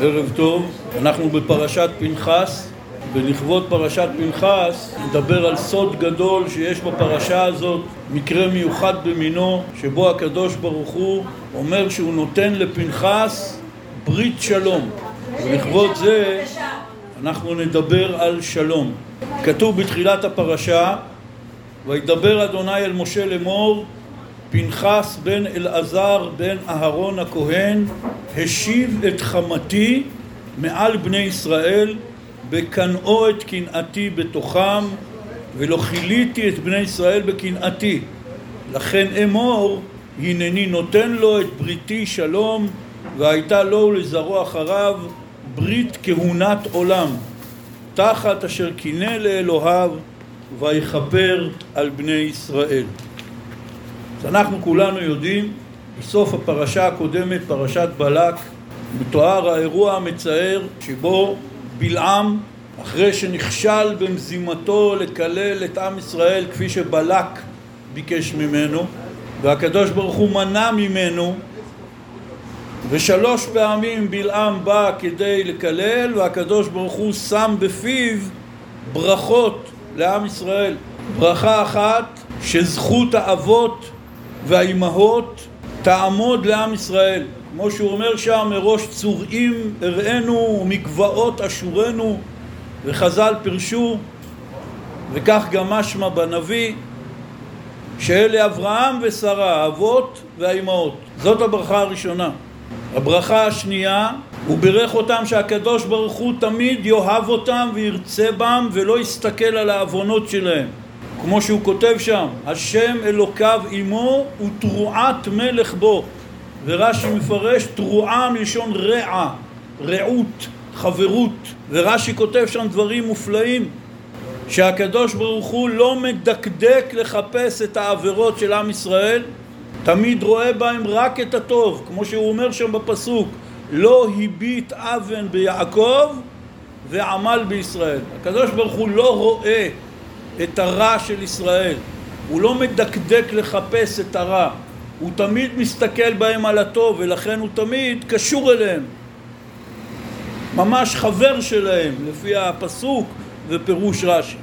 ערב טוב, אנחנו בפרשת פנחס ולכבוד פרשת פנחס נדבר על סוד גדול שיש בפרשה הזאת מקרה מיוחד במינו שבו הקדוש ברוך הוא אומר שהוא נותן לפנחס ברית שלום. ולכבוד זה אנחנו נדבר על שלום. כתוב בתחילת הפרשה וידבר אדוני אל משה לאמור פנחס בן אלעזר בן אהרון הכהן השיב את חמתי מעל בני ישראל בקנאו את קנאתי בתוכם ולא כיליתי את בני ישראל בקנאתי. לכן אמור הנני נותן לו את בריתי שלום והייתה לו ולזרוע אחריו ברית כהונת עולם תחת אשר קינא לאלוהיו ויכפר על בני ישראל אז אנחנו כולנו יודעים, בסוף הפרשה הקודמת, פרשת בלק, מתואר האירוע המצער שבו בלעם, אחרי שנכשל במזימתו לקלל את עם ישראל כפי שבלק ביקש ממנו, והקדוש ברוך הוא מנע ממנו, ושלוש פעמים בלעם בא כדי לקלל, והקדוש ברוך הוא שם בפיו ברכות לעם ישראל. ברכה אחת שזכות האבות והאימהות תעמוד לעם ישראל. כמו שהוא אומר שם מראש צורעים הראינו ומגבעות אשורנו וחז"ל פירשו וכך גם משמע בנביא שאלה אברהם ושרה האבות והאימהות זאת הברכה הראשונה. הברכה השנייה הוא בירך אותם שהקדוש ברוך הוא תמיד יאהב אותם וירצה בם ולא יסתכל על העוונות שלהם כמו שהוא כותב שם, השם אלוקיו עמו ותרועת מלך בו ורש"י מפרש תרועה מלשון רע, רעות, חברות ורש"י כותב שם דברים מופלאים שהקדוש ברוך הוא לא מדקדק לחפש את העבירות של עם ישראל תמיד רואה בהם רק את הטוב. כמו שהוא אומר שם בפסוק לא הביט אבן ביעקב ועמל בישראל הקדוש ברוך הוא לא רואה את הרע של ישראל. הוא לא מדקדק לחפש את הרע. הוא תמיד מסתכל בהם על הטוב ולכן הוא תמיד קשור אליהם. ממש חבר שלהם לפי הפסוק ופירוש רש"י.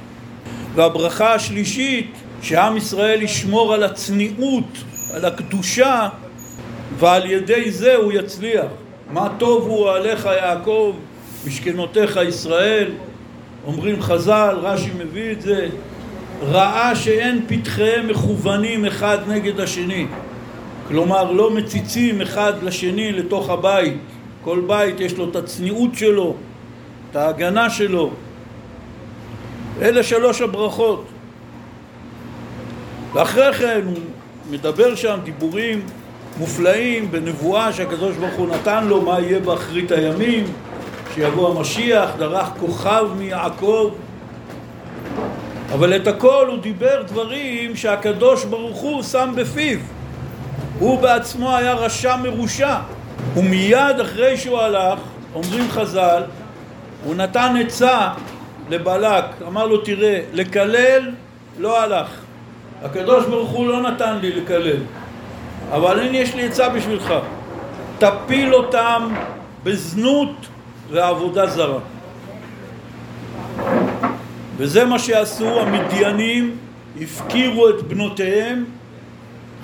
והברכה השלישית שעם ישראל ישמור על הצניעות על הקדושה ועל ידי זה הוא יצליח. מה טוב הוא עליך יעקב משכנותיך ישראל אומרים חז"ל, רש"י מביא את זה, ראה שאין פתחיהם מכוונים אחד נגד השני. כלומר, לא מציצים אחד לשני לתוך הבית. כל בית יש לו את הצניעות שלו, את ההגנה שלו. אלה שלוש הברכות. ואחרי כן הוא מדבר שם דיבורים מופלאים בנבואה שהקדוש ברוך הוא נתן לו מה יהיה באחרית הימים שיבוא המשיח, דרך כוכב מיעקב. אבל את הכל הוא דיבר דברים שהקדוש ברוך הוא שם בפיו. הוא בעצמו היה רשע מרושע. ומיד אחרי שהוא הלך, אומרים חז"ל, הוא נתן עצה לבלק, אמר לו תראה, לקלל לא הלך. הקדוש ברוך הוא לא נתן לי לקלל. אבל הנה יש לי עצה בשבילך. תפיל אותם בזנות ועבודה זרה. וזה מה שעשו המדיינים, הפקירו את בנותיהם.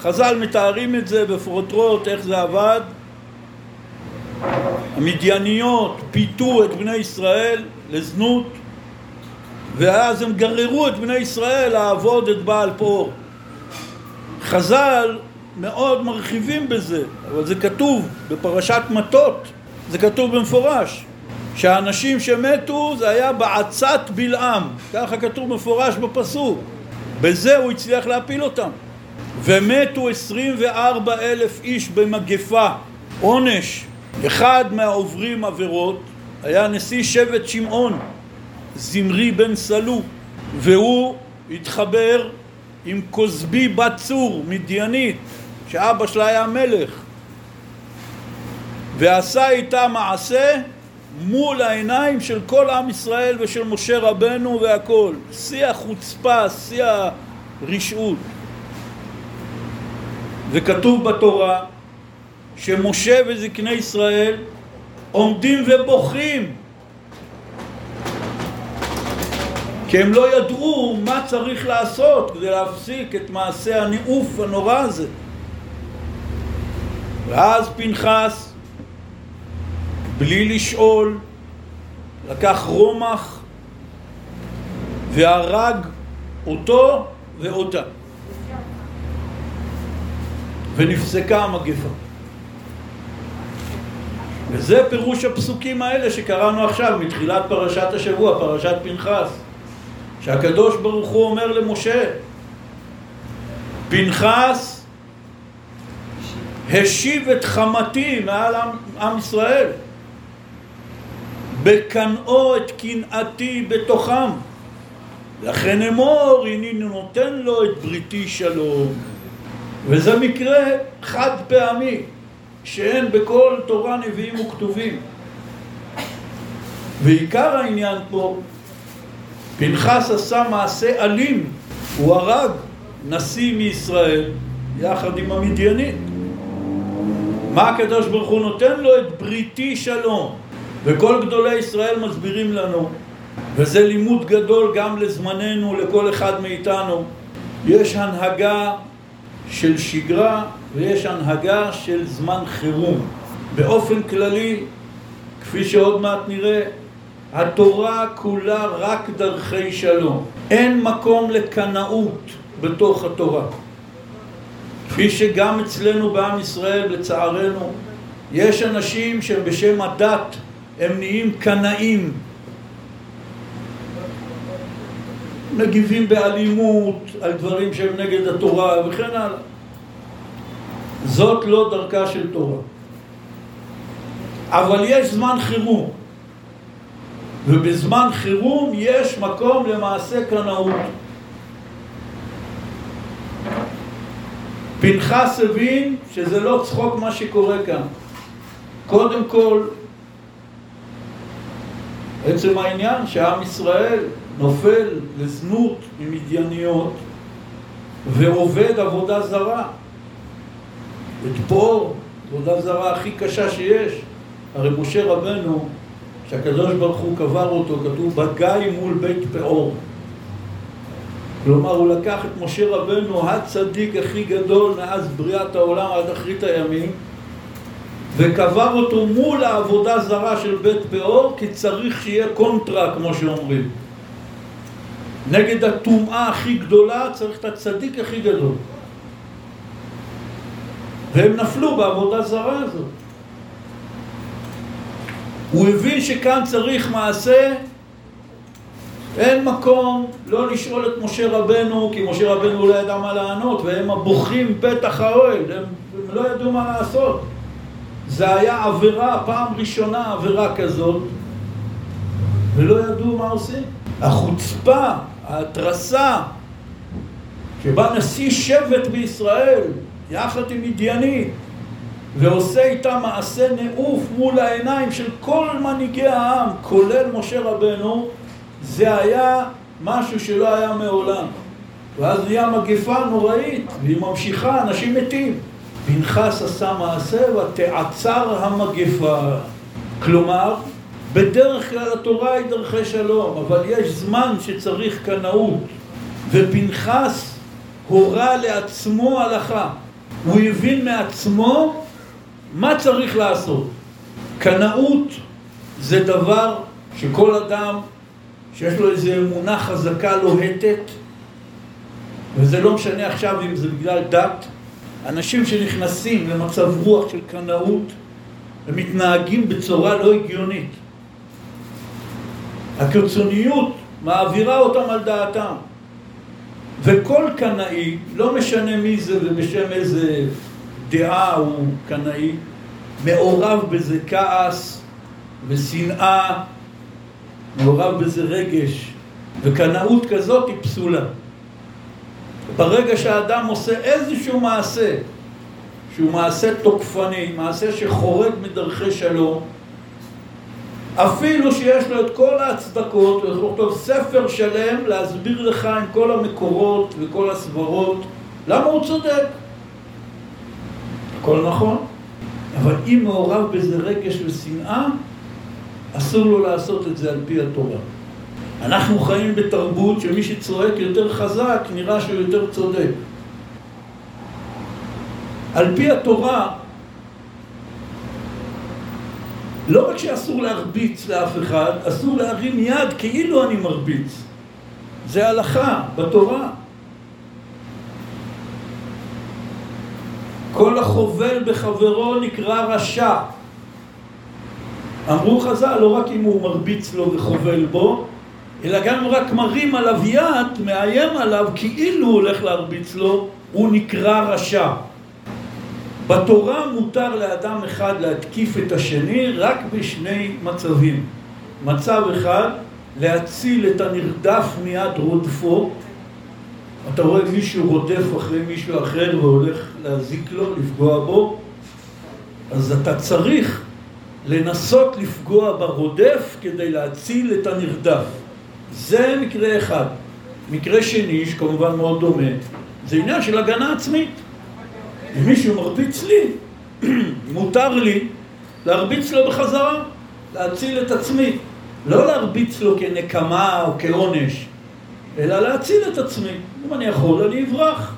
חז"ל מתארים את זה בפרוטרוט, איך זה עבד. המדייניות פיתו את בני ישראל לזנות ואז הם גררו את בני ישראל לעבוד את בעל פור. חז"ל מאוד מרחיבים בזה, אבל זה כתוב בפרשת מטות, זה כתוב במפורש. שהאנשים שמתו זה היה בעצת בלעם, ככה כתוב מפורש בפסוק. בזה הוא הצליח להפיל אותם. ומתו עשרים וארבע אלף איש במגפה, עונש. אחד מהעוברים עבירות היה נשיא שבט שמעון, זמרי בן סלו, והוא התחבר עם כוזבי בת צור, מדיינית, שאבא שלה היה מלך, ועשה איתה מעשה מול העיניים של כל עם ישראל ושל משה רבנו והכל. שיא החוצפה, שיא הרשעות. וכתוב בתורה שמשה וזקני ישראל עומדים ובוכים כי הם לא ידעו מה צריך לעשות כדי להפסיק את מעשה הניאוף הנורא הזה. ואז פנחס, בלי לשאול, לקח רומח והרג אותו ואותה. ונפסקה המגפה. וזה פירוש הפסוקים האלה שקראנו עכשיו מתחילת פרשת השבוע, פרשת פנחס. שהקדוש ברוך הוא אומר למשה, פנחס השיב את חמתי מעל עם, עם ישראל, בקנאו את קנאתי בתוכם. לכן אמור, הנה נותן לו את בריתי שלום. וזה מקרה חד פעמי, שאין בכל תורה נביאים וכתובים. ועיקר העניין פה פנחס עשה מעשה אלים, הוא הרג נשיא מישראל יחד עם המדיינית. מה הקדוש ברוך הוא נותן לו? את בריתי שלום. וכל גדולי ישראל מסבירים לנו, וזה לימוד גדול גם לזמננו, לכל אחד מאיתנו. יש הנהגה של שגרה ויש הנהגה של זמן חירום. באופן כללי, כפי שעוד מעט נראה, התורה כולה רק דרכי שלום. אין מקום לקנאות בתוך התורה. כפי שגם אצלנו בעם ישראל, לצערנו, יש אנשים שבשם הדת הם נהיים קנאים. מגיבים באלימות על דברים שהם נגד התורה וכן הלאה. זאת לא דרכה של תורה. אבל יש זמן חירום. ובזמן חירום יש מקום למעשה קנאות. פנחס הבין שזה לא צחוק מה שקורה כאן. קודם כל, עצם העניין שעם ישראל נופל לזנות ממדייניות ועובד עבודה זרה. את פה, עבודה זרה הכי קשה שיש. הרי משה רבנו שהקדוש ברוך הוא קבר אותו, כתוב בגיא מול בית פאור. כלומר, הוא לקח את משה רבנו, הצדיק הכי גדול מאז בריאת העולם עד אחרית הימים, וקבר אותו מול העבודה זרה של בית פאור, כי צריך שיהיה קונטרה, כמו שאומרים. נגד הטומאה הכי גדולה צריך את הצדיק הכי גדול. והם נפלו בעבודה זרה הזאת. הוא הבין שכאן צריך מעשה, אין מקום לא לשאול את משה רבנו, כי משה רבנו לא ידע מה לענות, והם הבוכים פתח האוהל, הם, הם לא ידעו מה לעשות. זה היה עבירה, פעם ראשונה עבירה כזאת, ולא ידעו מה עושים. החוצפה, ההתרסה, שבה נשיא שבט בישראל, יחד עם מדיינית, ועושה איתה מעשה נעוף מול העיניים של כל מנהיגי העם, כולל משה רבנו, זה היה משהו שלא היה מעולם. ואז נהיה מגפה נוראית, והיא ממשיכה, אנשים מתים. פנחס עשה מעשה ותעצר המגפה. כלומר, בדרך כלל התורה היא דרכי שלום, אבל יש זמן שצריך קנאות. ופנחס הורה לעצמו הלכה. הוא הבין מעצמו מה צריך לעשות? קנאות זה דבר שכל אדם שיש לו איזו אמונה חזקה לוהטת, וזה לא משנה עכשיו אם זה בגלל דת, אנשים שנכנסים למצב רוח של קנאות ומתנהגים בצורה לא הגיונית. הקיצוניות מעבירה אותם על דעתם. וכל קנאי, לא משנה מי זה ובשם איזה דעה הוא קנאי, מעורב בזה כעס ושנאה, מעורב בזה רגש, וקנאות כזאת היא פסולה. ברגע שהאדם עושה איזשהו מעשה, שהוא מעשה תוקפני, מעשה שחורג מדרכי שלום, אפילו שיש לו את כל ההצדקות, הוא יכול לכתוב ספר שלם להסביר לך עם כל המקורות וכל הסברות למה הוא צודק. הכל נכון, אבל אם מעורב בזה רגש ושנאה, אסור לו לעשות את זה על פי התורה. אנחנו חיים בתרבות שמי שצועק יותר חזק נראה שהוא יותר צודק. על פי התורה, לא רק שאסור להרביץ לאף אחד, אסור להרים יד כאילו אני מרביץ. זה הלכה בתורה. כל החובל בחברו נקרא רשע. אמרו חז"ל, לא רק אם הוא מרביץ לו וחובל בו, אלא גם רק מרים עליו יד, מאיים עליו, כאילו הוא הולך להרביץ לו, הוא נקרא רשע. בתורה מותר לאדם אחד להתקיף את השני רק בשני מצבים. מצב אחד, להציל את הנרדף מיד רודפו. אתה רואה מישהו רודף אחרי מישהו אחר והולך להזיק לו, לפגוע בו, אז אתה צריך לנסות לפגוע ברודף כדי להציל את הנרדף. זה מקרה אחד. מקרה שני, שכמובן מאוד דומה, זה עניין של הגנה עצמית. אם מישהו מרביץ לי, מותר לי להרביץ לו בחזרה, להציל את עצמי. לא להרביץ לו כנקמה או כעונש, אלא להציל את עצמי. אם אני יכול, אני אברח.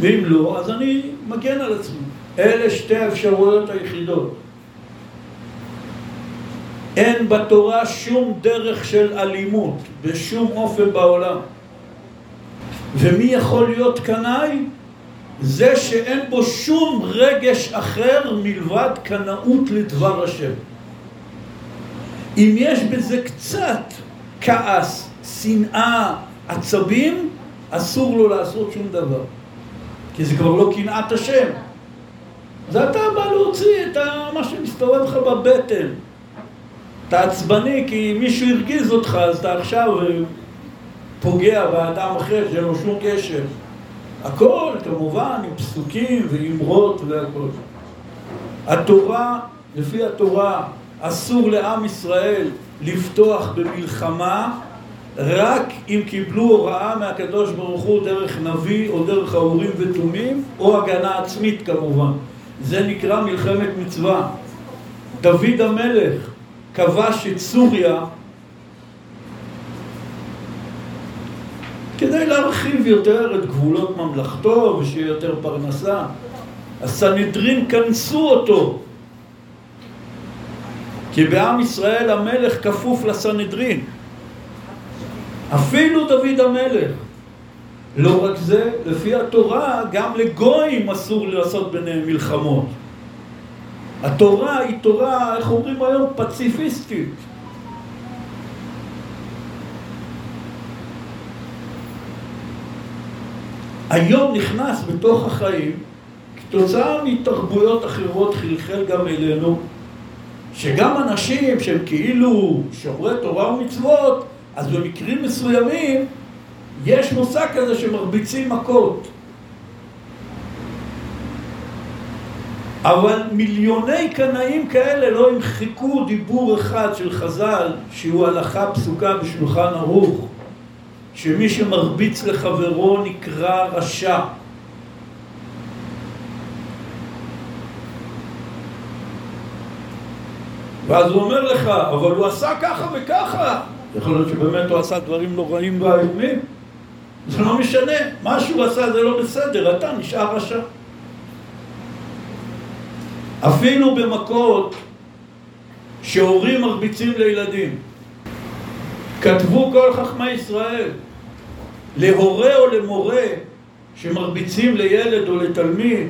ואם לא, אז אני מגן על עצמי. אלה שתי האפשרויות היחידות. אין בתורה שום דרך של אלימות, בשום אופן בעולם. ומי יכול להיות קנאי? זה שאין בו שום רגש אחר מלבד קנאות לדבר השם. אם יש בזה קצת כעס, שנאה, עצבים, אסור לו לעשות שום דבר. כי זה כבר לא קנאת השם. זה אתה בא להוציא את מה שמסתובב לך בבטן. אתה עצבני כי מישהו הרגיז אותך, אז אתה עכשיו אה, פוגע באדם אחר שאין לו שום קשר. הכל כמובן עם פסוקים ואמרות והכל. התורה, לפי התורה, אסור לעם ישראל לפתוח במלחמה רק אם קיבלו הוראה מהקדוש ברוך הוא דרך נביא או דרך האורים ותומים או הגנה עצמית כמובן. זה נקרא מלחמת מצווה. דוד המלך כבש את סוריה כדי להרחיב יותר את גבולות ממלכתו ושיהיה יותר פרנסה. הסנהדרין כנסו אותו. כי בעם ישראל המלך כפוף לסנהדרין. אפילו דוד המלך. לא רק זה, לפי התורה גם לגויים אסור לעשות ביניהם מלחמות התורה היא תורה, איך אומרים היום, פציפיסטית. היום נכנס בתוך החיים, כתוצאה מתרבויות אחרות חלחל גם אלינו, שגם אנשים שהם כאילו שומרי תורה ומצוות, אז במקרים מסוימים יש מושג כזה שמרביצים מכות. אבל מיליוני קנאים כאלה לא ימחקו דיבור אחד של חז"ל שהוא הלכה פסוקה בשולחן ערוך שמי שמרביץ לחברו נקרא רשע. ואז הוא אומר לך, אבל הוא עשה ככה וככה. יכול להיות שבאמת הוא עשה דברים נוראים ואיומים. זה לא משנה, מה שהוא עשה זה לא בסדר, אתה נשאר רשע אפילו במכות שהורים מרביצים לילדים. כתבו כל חכמי ישראל, להורה או למורה שמרביצים לילד או לתלמיד,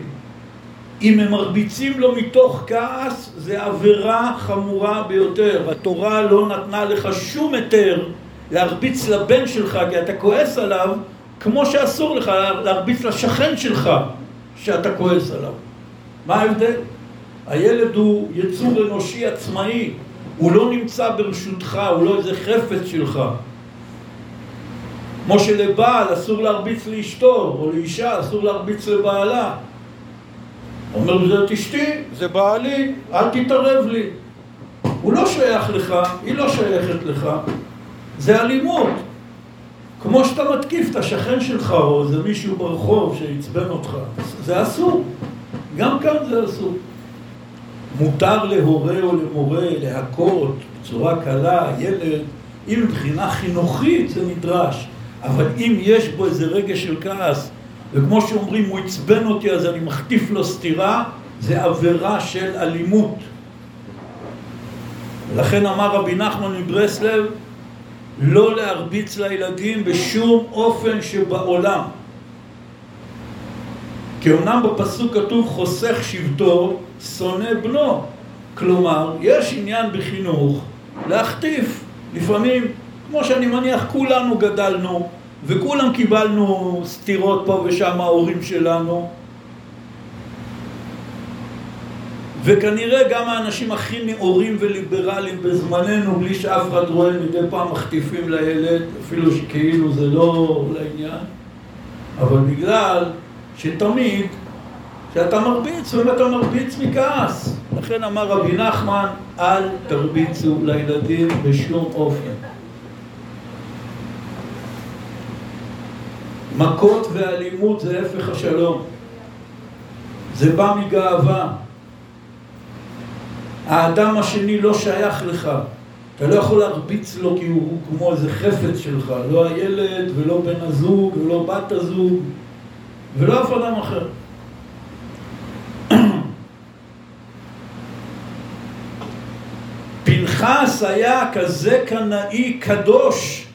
אם הם מרביצים לו מתוך כעס, זה עבירה חמורה ביותר. התורה לא נתנה לך שום היתר להרביץ לבן שלך כי אתה כועס עליו, כמו שאסור לך להרביץ לשכן שלך שאתה כועס עליו. מה ההבדל? הילד הוא יצור אנושי עצמאי, הוא לא נמצא ברשותך, הוא לא איזה חפץ שלך. כמו שלבעל אסור להרביץ לאשתו, או לאישה אסור להרביץ לבעלה. אומר, זאת אשתי, זה בעלי, אל תתערב לי. הוא לא שייך לך, היא לא שייכת לך. זה אלימות. כמו שאתה מתקיף את השכן שלך, או איזה מישהו ברחוב שעצבן אותך. זה אסור. גם כאן זה אסור. מותר להורה או למורה להכות בצורה קלה, ילד, אם מבחינה חינוכית זה נדרש, אבל אם יש בו איזה רגע של כעס, וכמו שאומרים, הוא עצבן אותי אז אני מחטיף לו סטירה, זה עבירה של אלימות. לכן אמר רבי נחמן מברסלב, לא להרביץ לילדים בשום אופן שבעולם. כי אמנם בפסוק כתוב חוסך שבטו, שונא בנו. כלומר, יש עניין בחינוך להחטיף. לפעמים, כמו שאני מניח, כולנו גדלנו, וכולם קיבלנו סתירות פה ושם ההורים שלנו, וכנראה גם האנשים הכי נאורים וליברליים בזמננו, בלי שאף אחד רואה, מדי פעם מחטיפים לילד, אפילו שכאילו זה לא לעניין, אבל בגלל שתמיד שאתה מרביץ, ואתה מרביץ מכעס. לכן אמר רבי נחמן, אל תרביצו לילדים בשום אופן. מכות ואלימות זה הפך השלום. זה בא מגאווה. האדם השני לא שייך לך. אתה לא יכול להרביץ לו כי הוא כמו איזה חפץ שלך, לא הילד ולא בן הזוג ולא בת הזוג ולא אף אדם אחר. פנחס היה כזה קנאי קדוש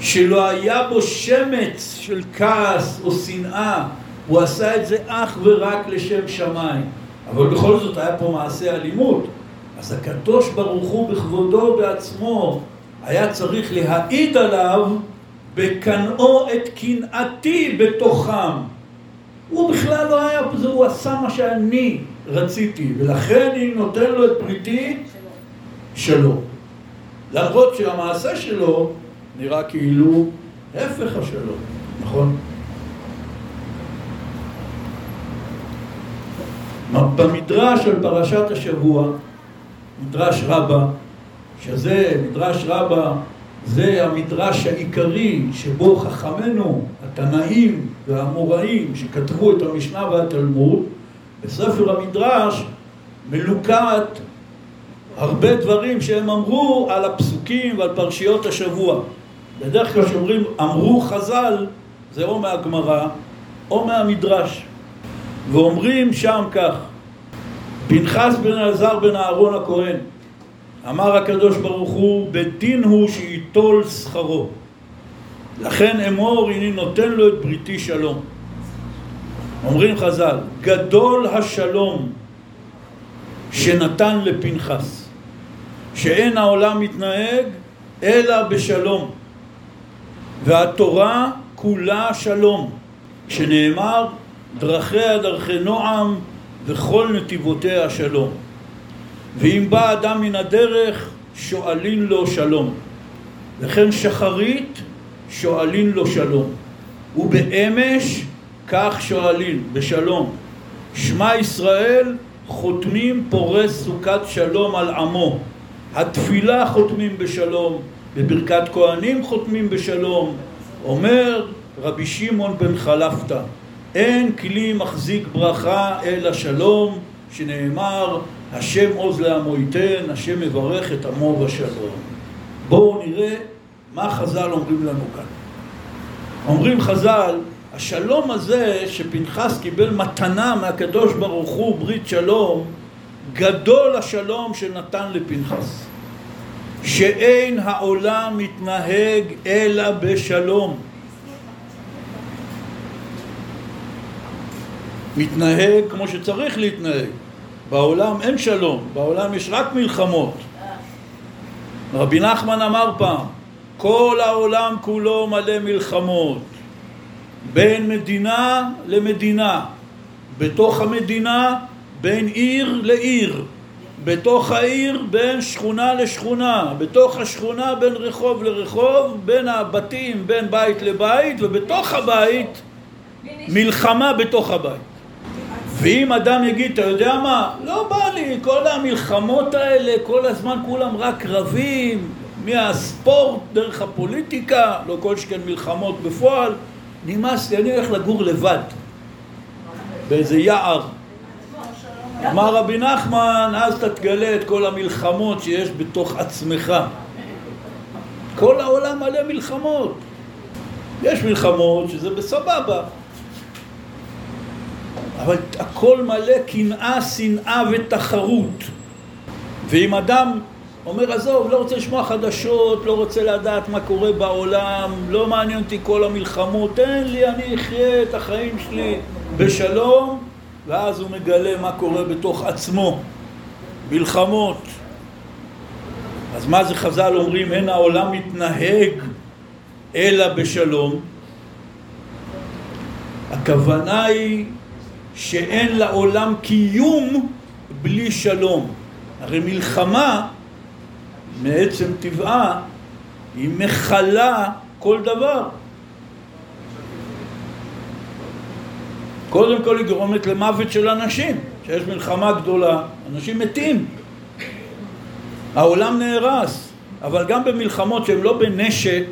שלא היה בו שמץ של כעס או שנאה, הוא עשה את זה אך ורק לשם שמיים. אבל בכל זאת היה פה מעשה אלימות. אז הקדוש ברוך הוא בכבודו בעצמו היה צריך להעיד עליו בקנאו את קנאתי בתוכם. הוא בכלל לא היה, הוא עשה מה שאני רציתי, ולכן אני נותן לו את בריתי שלו. למרות שהמעשה שלו נראה כאילו הפך השלום, נכון? במדרש של פרשת השבוע, מדרש רבה, שזה, מדרש רבה, זה המדרש העיקרי שבו חכמינו, התנאים והאמוראים שכתבו את המשנה והתלמוד, בספר המדרש מלוקט הרבה דברים שהם אמרו על הפסוקים ועל פרשיות השבוע. בדרך כלל כשאומרים אמרו חז"ל, זה או מהגמרא או מהמדרש. ואומרים שם כך, פנחס בן אלעזר בן אהרון הכהן, אמר הקדוש ברוך הוא, בדין הוא שייטול שכרו. לכן אמור, הנה נותן לו את בריתי שלום. אומרים חז"ל, גדול השלום שנתן לפנחס, שאין העולם מתנהג אלא בשלום, והתורה כולה שלום, שנאמר דרכיה דרכי נועם וכל נתיבותיה שלום. ואם בא אדם מן הדרך, שואלין לו שלום. וכן שחרית, שואלין לו שלום. ובאמש, כך שואלין, בשלום. שמע ישראל, חותמים פורס סוכת שלום על עמו. התפילה חותמים בשלום, בברכת כהנים חותמים בשלום. אומר רבי שמעון בן חלפתא אין כלי מחזיק ברכה אלא שלום, שנאמר, השם עוז לעמו ייתן, השם מברך את עמו בשלום. בואו נראה מה חז"ל אומרים לנו כאן. אומרים חז"ל, השלום הזה שפנחס קיבל מתנה מהקדוש ברוך הוא, ברית שלום, גדול השלום שנתן לפנחס. שאין העולם מתנהג אלא בשלום. מתנהג כמו שצריך להתנהג. בעולם אין שלום, בעולם יש רק מלחמות. רבי נחמן אמר פעם, כל העולם כולו מלא מלחמות, בין מדינה למדינה, בתוך המדינה בין עיר לעיר, בתוך העיר בין שכונה לשכונה, בתוך השכונה בין רחוב לרחוב, בין הבתים בין בית לבית, ובתוך הבית מלחמה בתוך הבית. ואם אדם יגיד, אתה יודע מה, לא בא לי, כל המלחמות האלה, כל הזמן כולם רק רבים, מהספורט, דרך הפוליטיקה, לא כל שכן מלחמות בפועל, נמאס לי, אני הולך לגור לבד, באיזה יער. אמר רבי נחמן, אז אתה תגלה את כל המלחמות שיש בתוך עצמך. כל העולם מלא מלחמות. יש מלחמות שזה בסבבה, אבל הכל מלא קנאה, שנאה ותחרות. ואם אדם אומר, עזוב, לא רוצה לשמוע חדשות, לא רוצה לדעת מה קורה בעולם, לא מעניין אותי כל המלחמות, תן לי, אני אחיה את החיים שלי בשלום, ואז הוא מגלה מה קורה בתוך עצמו, מלחמות. אז מה זה חז"ל אומרים, אין העולם מתנהג אלא בשלום? הכוונה היא שאין לעולם קיום בלי שלום. הרי מלחמה, מעצם טבעה, היא מכלה כל דבר. קודם כל היא גורמת למוות של אנשים, כשיש מלחמה גדולה, אנשים מתים. העולם נהרס, אבל גם במלחמות שהן לא בנשק,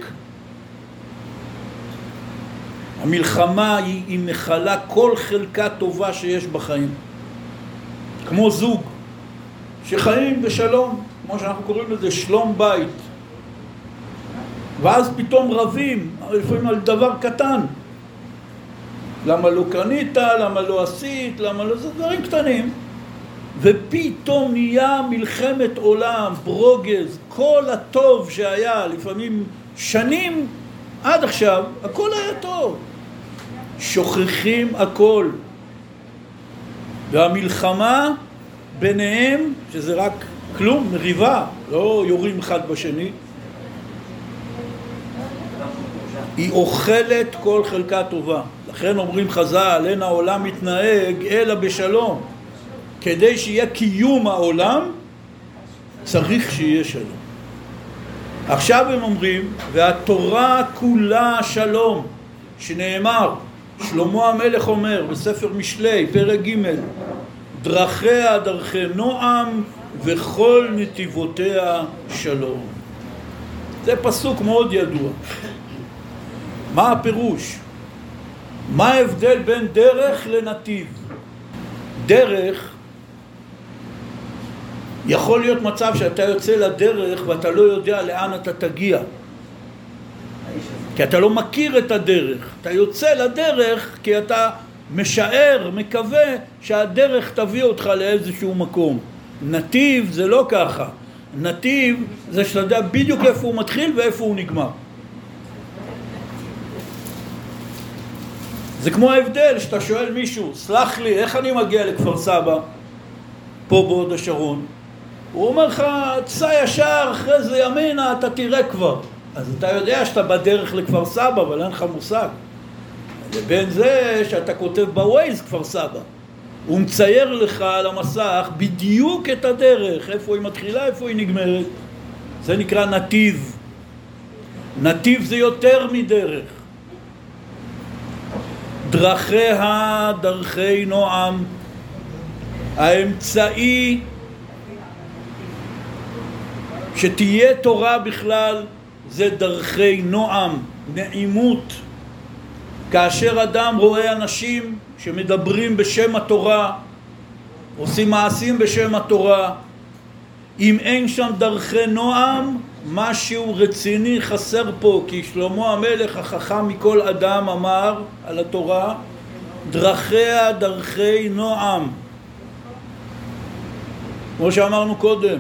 המלחמה היא, היא מכלה כל חלקה טובה שיש בחיים. כמו זוג שחיים בשלום, כמו שאנחנו קוראים לזה שלום בית. ואז פתאום רבים, לפעמים על דבר קטן. למה לא קנית, למה לא עשית, למה לא... זה דברים קטנים. ופתאום נהיה מלחמת עולם, ברוגז, כל הטוב שהיה, לפעמים שנים עד עכשיו, הכל היה טוב. שוכחים הכל. והמלחמה ביניהם, שזה רק כלום, מריבה, לא יורים אחד בשני, היא אוכלת כל חלקה טובה. לכן אומרים חז"ל, אין העולם מתנהג אלא בשלום. כדי שיהיה קיום העולם, צריך שיהיה שלום. עכשיו הם אומרים, והתורה כולה שלום, שנאמר, שלמה המלך אומר בספר משלי, פרק ג', דרכיה דרכי נועם וכל נתיבותיה שלום. זה פסוק מאוד ידוע. מה הפירוש? מה ההבדל בין דרך לנתיב? דרך יכול להיות מצב שאתה יוצא לדרך ואתה לא יודע לאן אתה תגיע. כי אתה לא מכיר את הדרך. אתה יוצא לדרך כי אתה משער, מקווה שהדרך תביא אותך לאיזשהו מקום. נתיב זה לא ככה. נתיב זה שאתה יודע בדיוק איפה הוא מתחיל ואיפה הוא נגמר. זה כמו ההבדל שאתה שואל מישהו, סלח לי, איך אני מגיע לכפר סבא, פה בהוד השרון? הוא אומר לך, סע ישר, אחרי זה ימינה, אתה תראה כבר. אז אתה יודע שאתה בדרך לכפר סבא, אבל אין לך מושג. לבין זה שאתה כותב בווייז כפר סבא. הוא מצייר לך על המסך בדיוק את הדרך, איפה היא מתחילה, איפה היא נגמרת. זה נקרא נתיב. נתיב זה יותר מדרך. דרכיה דרכי נועם. האמצעי שתהיה תורה בכלל זה דרכי נועם, נעימות. כאשר אדם רואה אנשים שמדברים בשם התורה, עושים מעשים בשם התורה, אם אין שם דרכי נועם, משהו רציני חסר פה, כי שלמה המלך החכם מכל אדם אמר על התורה, דרכיה דרכי נועם. כמו שאמרנו קודם,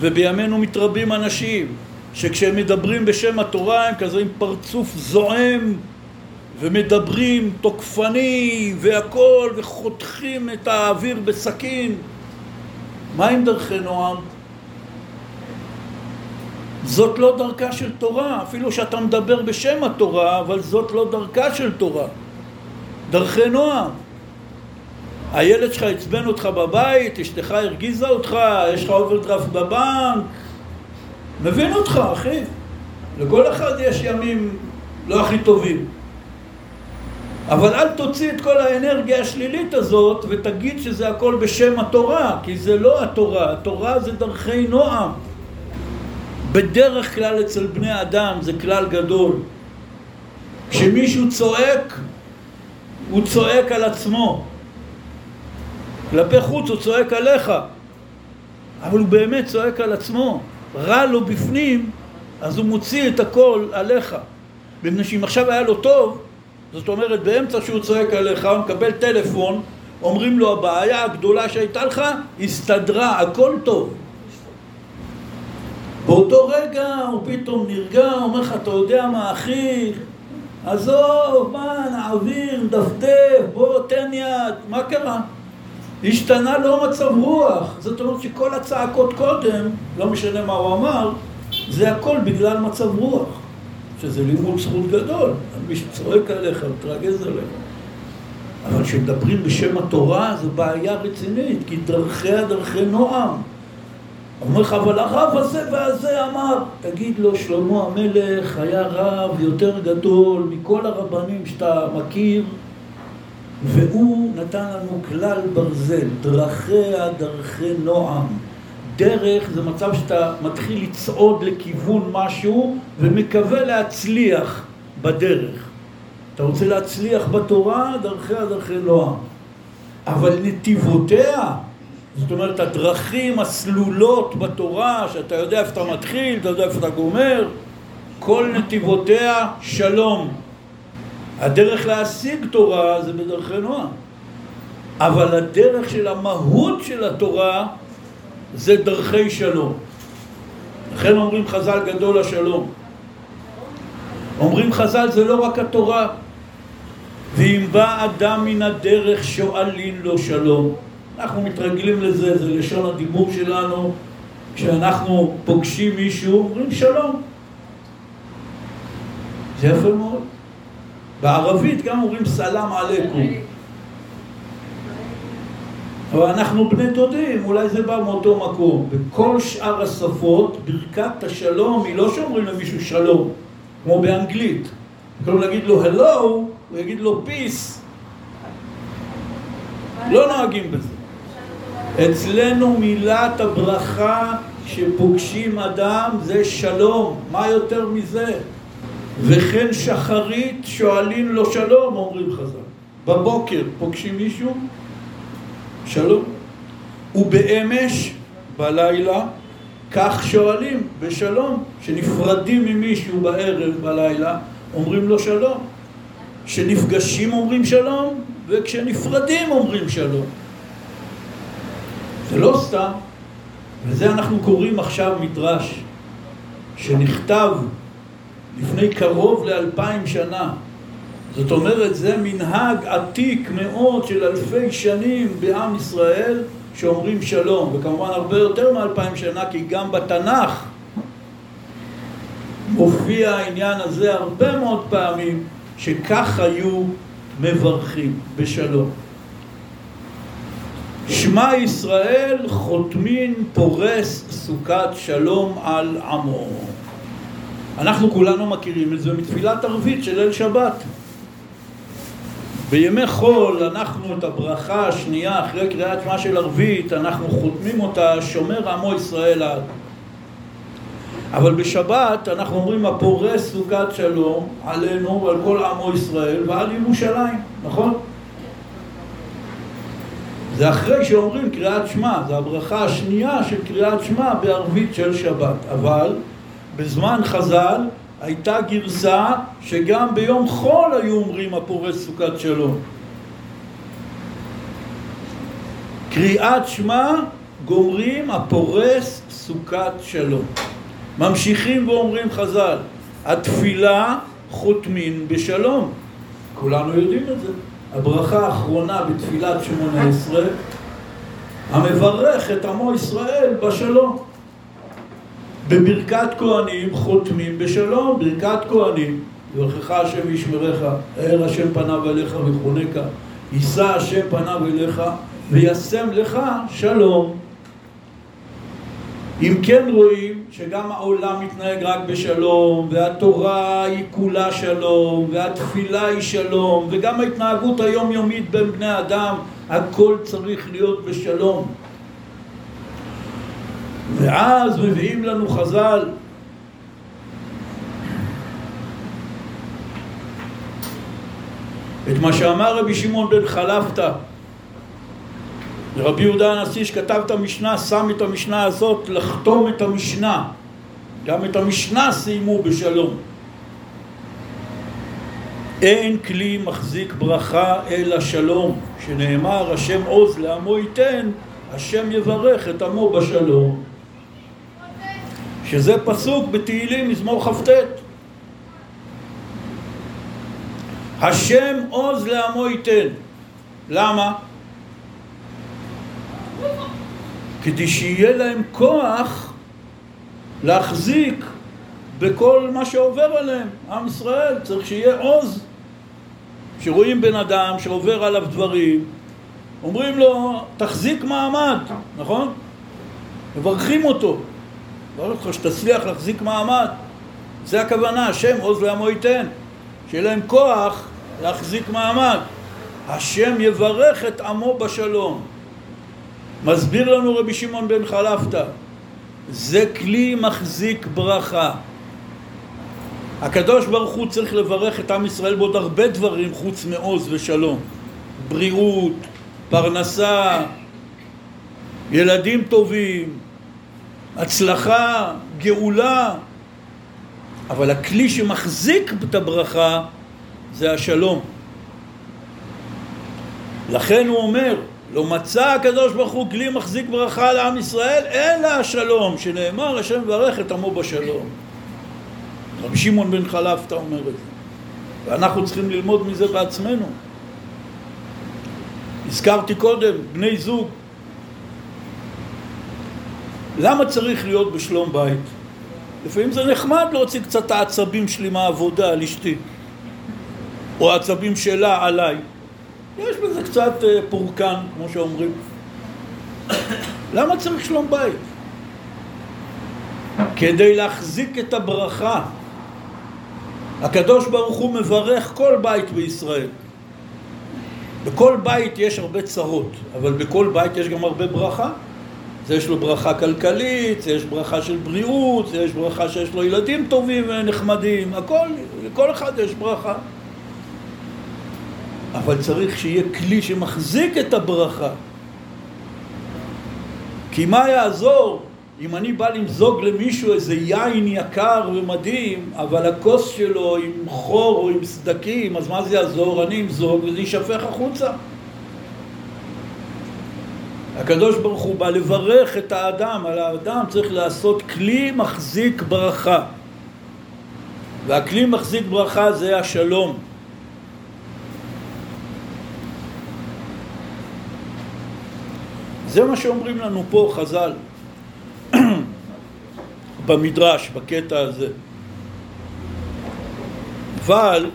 ובימינו מתרבים אנשים שכשהם מדברים בשם התורה הם כזה עם פרצוף זועם ומדברים תוקפני והכל וחותכים את האוויר בסכין. מה עם דרכי נועם? זאת לא דרכה של תורה, אפילו שאתה מדבר בשם התורה, אבל זאת לא דרכה של תורה. דרכי נועם. הילד שלך עצבן אותך בבית, אשתך הרגיזה אותך, יש לך אוברדרפט בבנק, מבין אותך, אחי. לכל אחד יש ימים לא הכי טובים. אבל אל תוציא את כל האנרגיה השלילית הזאת ותגיד שזה הכל בשם התורה, כי זה לא התורה, התורה זה דרכי נועם. בדרך כלל אצל בני אדם זה כלל גדול. כשמישהו צועק, הוא צועק על עצמו. כלפי חוץ הוא צועק עליך, אבל הוא באמת צועק על עצמו. רע לו בפנים, אז הוא מוציא את הכל עליך. מפני שאם עכשיו היה לו טוב, זאת אומרת באמצע שהוא צועק עליך, הוא מקבל טלפון, אומרים לו הבעיה הגדולה שהייתה לך, הסתדרה, הכל טוב. באותו רגע הוא פתאום נרגע, אומר לך, אתה יודע מה אחי, עזוב, מה, נעביר, דפדף, בוא, תן יד, מה קרה? השתנה לו מצב רוח. זאת אומרת שכל הצעקות קודם, לא משנה מה הוא אמר, זה הכל בגלל מצב רוח. שזה לימוד זכות גדול. מי שצועק עליך, מתרגז עליך. אבל כשמדברים בשם התורה זו בעיה רצינית, כי דרכיה דרכי נועם. אומר לך, אבל הרב הזה והזה אמר, תגיד לו, שלמה המלך היה רב יותר גדול מכל הרבנים שאתה מכיר, והוא נתן לנו כלל ברזל, דרכיה דרכי נועם. דרך זה מצב שאתה מתחיל לצעוד לכיוון משהו ומקווה להצליח בדרך. אתה רוצה להצליח בתורה, דרכיה דרכי נועם. אבל נתיבותיה, זאת אומרת הדרכים הסלולות בתורה, שאתה יודע איפה אתה מתחיל, אתה יודע איפה אתה גומר, כל נתיבותיה שלום. הדרך להשיג תורה זה בדרכי נועם. אבל הדרך של המהות של התורה זה דרכי שלום. לכן אומרים חז"ל גדול השלום. אומרים חז"ל זה לא רק התורה. ואם בא אדם מן הדרך שואלין לו שלום. אנחנו מתרגלים לזה, זה לשון הדיבור שלנו. כשאנחנו פוגשים מישהו, אומרים שלום. זה יפה מאוד. בערבית גם אומרים סלאם עליכום. אבל אנחנו בני דודים, אולי זה בא מאותו מקום. בכל שאר השפות, ברכת השלום היא לא שאומרים למישהו שלום, כמו באנגלית. במקום להגיד לו hello, הוא יגיד לו peace. לא נוהגים בזה. אצלנו מילת הברכה שפוגשים אדם זה שלום, מה יותר מזה? וכן שחרית שואלים לו שלום, אומרים חז"ל. בבוקר פוגשים מישהו, שלום. ובאמש, בלילה, כך שואלים בשלום. שנפרדים ממישהו בערב, בלילה, אומרים לו שלום. כשנפגשים אומרים שלום, וכשנפרדים אומרים שלום. זה לא סתם, וזה אנחנו קוראים עכשיו מדרש שנכתב לפני קרוב לאלפיים שנה. זאת אומרת, זה מנהג עתיק מאוד של אלפי שנים בעם ישראל שאומרים שלום, וכמובן הרבה יותר מאלפיים שנה, כי גם בתנ"ך מופיע העניין הזה הרבה מאוד פעמים, שכך היו מברכים בשלום. שמע ישראל חותמין פורס סוכת שלום על עמו. אנחנו כולנו מכירים את זה מתפילת ערבית של ליל שבת. בימי חול אנחנו את הברכה השנייה אחרי קריאת שמע של ערבית אנחנו חותמים אותה שומר עמו ישראל עד אבל בשבת אנחנו אומרים הפורס סוכת שלום עלינו ועל כל עמו ישראל ועל ירושלים, נכון? זה אחרי שאומרים קריאת שמע, זה הברכה השנייה של קריאת שמע בערבית של שבת אבל בזמן חז"ל הייתה גרסה שגם ביום חול היו אומרים הפורס סוכת שלום. קריאת שמע גומרים הפורס סוכת שלום. ממשיכים ואומרים חז"ל, התפילה חותמין בשלום. כולנו יודעים את זה. הברכה האחרונה בתפילת שמונה עשרה, המברך את עמו ישראל בשלום. בברכת כהנים חותמים בשלום, ברכת כהנים, יברכך השם וישמרך, האר השם פניו אליך וחונקה, יישא השם פניו אליך וישם לך שלום. אם כן רואים שגם העולם מתנהג רק בשלום, והתורה היא כולה שלום, והתפילה היא שלום, וגם ההתנהגות היומיומית בין בני אדם, הכל צריך להיות בשלום. ואז מביאים לנו חז"ל את מה שאמר רבי שמעון בן חלפתא רבי יהודה הנשיא שכתב את המשנה, שם את המשנה הזאת לחתום את המשנה. גם את המשנה סיימו בשלום. אין כלי מחזיק ברכה אלא שלום, שנאמר השם עוז לעמו ייתן, השם יברך את עמו בשלום. שזה פסוק בתהילים מזמור כ"ט. השם עוז לעמו ייתן. למה? כדי שיהיה להם כוח להחזיק בכל מה שעובר עליהם. עם ישראל צריך שיהיה עוז. כשרואים בן אדם שעובר עליו דברים, אומרים לו, תחזיק מעמד, נכון? מברכים אותו. ברור לך שתצליח להחזיק מעמד. זה הכוונה, השם עוז לעמו ייתן. שיהיה להם כוח להחזיק מעמד. השם יברך את עמו בשלום. מסביר לנו רבי שמעון בן חלפתא, זה כלי מחזיק ברכה. הקדוש ברוך הוא צריך לברך את עם ישראל בעוד הרבה דברים חוץ מעוז ושלום. בריאות, פרנסה, ילדים טובים, הצלחה, גאולה. אבל הכלי שמחזיק את הברכה זה השלום. לכן הוא אומר, לא מצא הקדוש ברוך הוא כלי מחזיק ברכה לעם ישראל, אלא השלום, שנאמר השם מברך את עמו בשלום. רבי שמעון בן חלפתא אומר את זה. ואנחנו צריכים ללמוד מזה בעצמנו. הזכרתי קודם, בני זוג. למה צריך להיות בשלום בית? לפעמים זה נחמד להוציא קצת העצבים שלי מהעבודה על אשתי, או העצבים שלה עליי. יש בזה קצת אה, פורקן, כמו שאומרים. למה צריך שלום בית? כדי להחזיק את הברכה. הקדוש ברוך הוא מברך כל בית בישראל. בכל בית יש הרבה צרות, אבל בכל בית יש גם הרבה ברכה. זה יש לו ברכה כלכלית, יש ברכה של בריאות, יש ברכה שיש לו ילדים טובים ונחמדים, הכל, לכל אחד יש ברכה. אבל צריך שיהיה כלי שמחזיק את הברכה. כי מה יעזור אם אני בא למזוג למישהו איזה יין יקר ומדהים, אבל הכוס שלו עם חור או עם סדקים, אז מה זה יעזור? אני אמזוג וזה יישפך החוצה. הקדוש ברוך הוא בא לברך את האדם, על האדם צריך לעשות כלי מחזיק ברכה. והכלי מחזיק ברכה זה השלום. זה מה שאומרים לנו פה חז"ל במדרש, בקטע הזה. אבל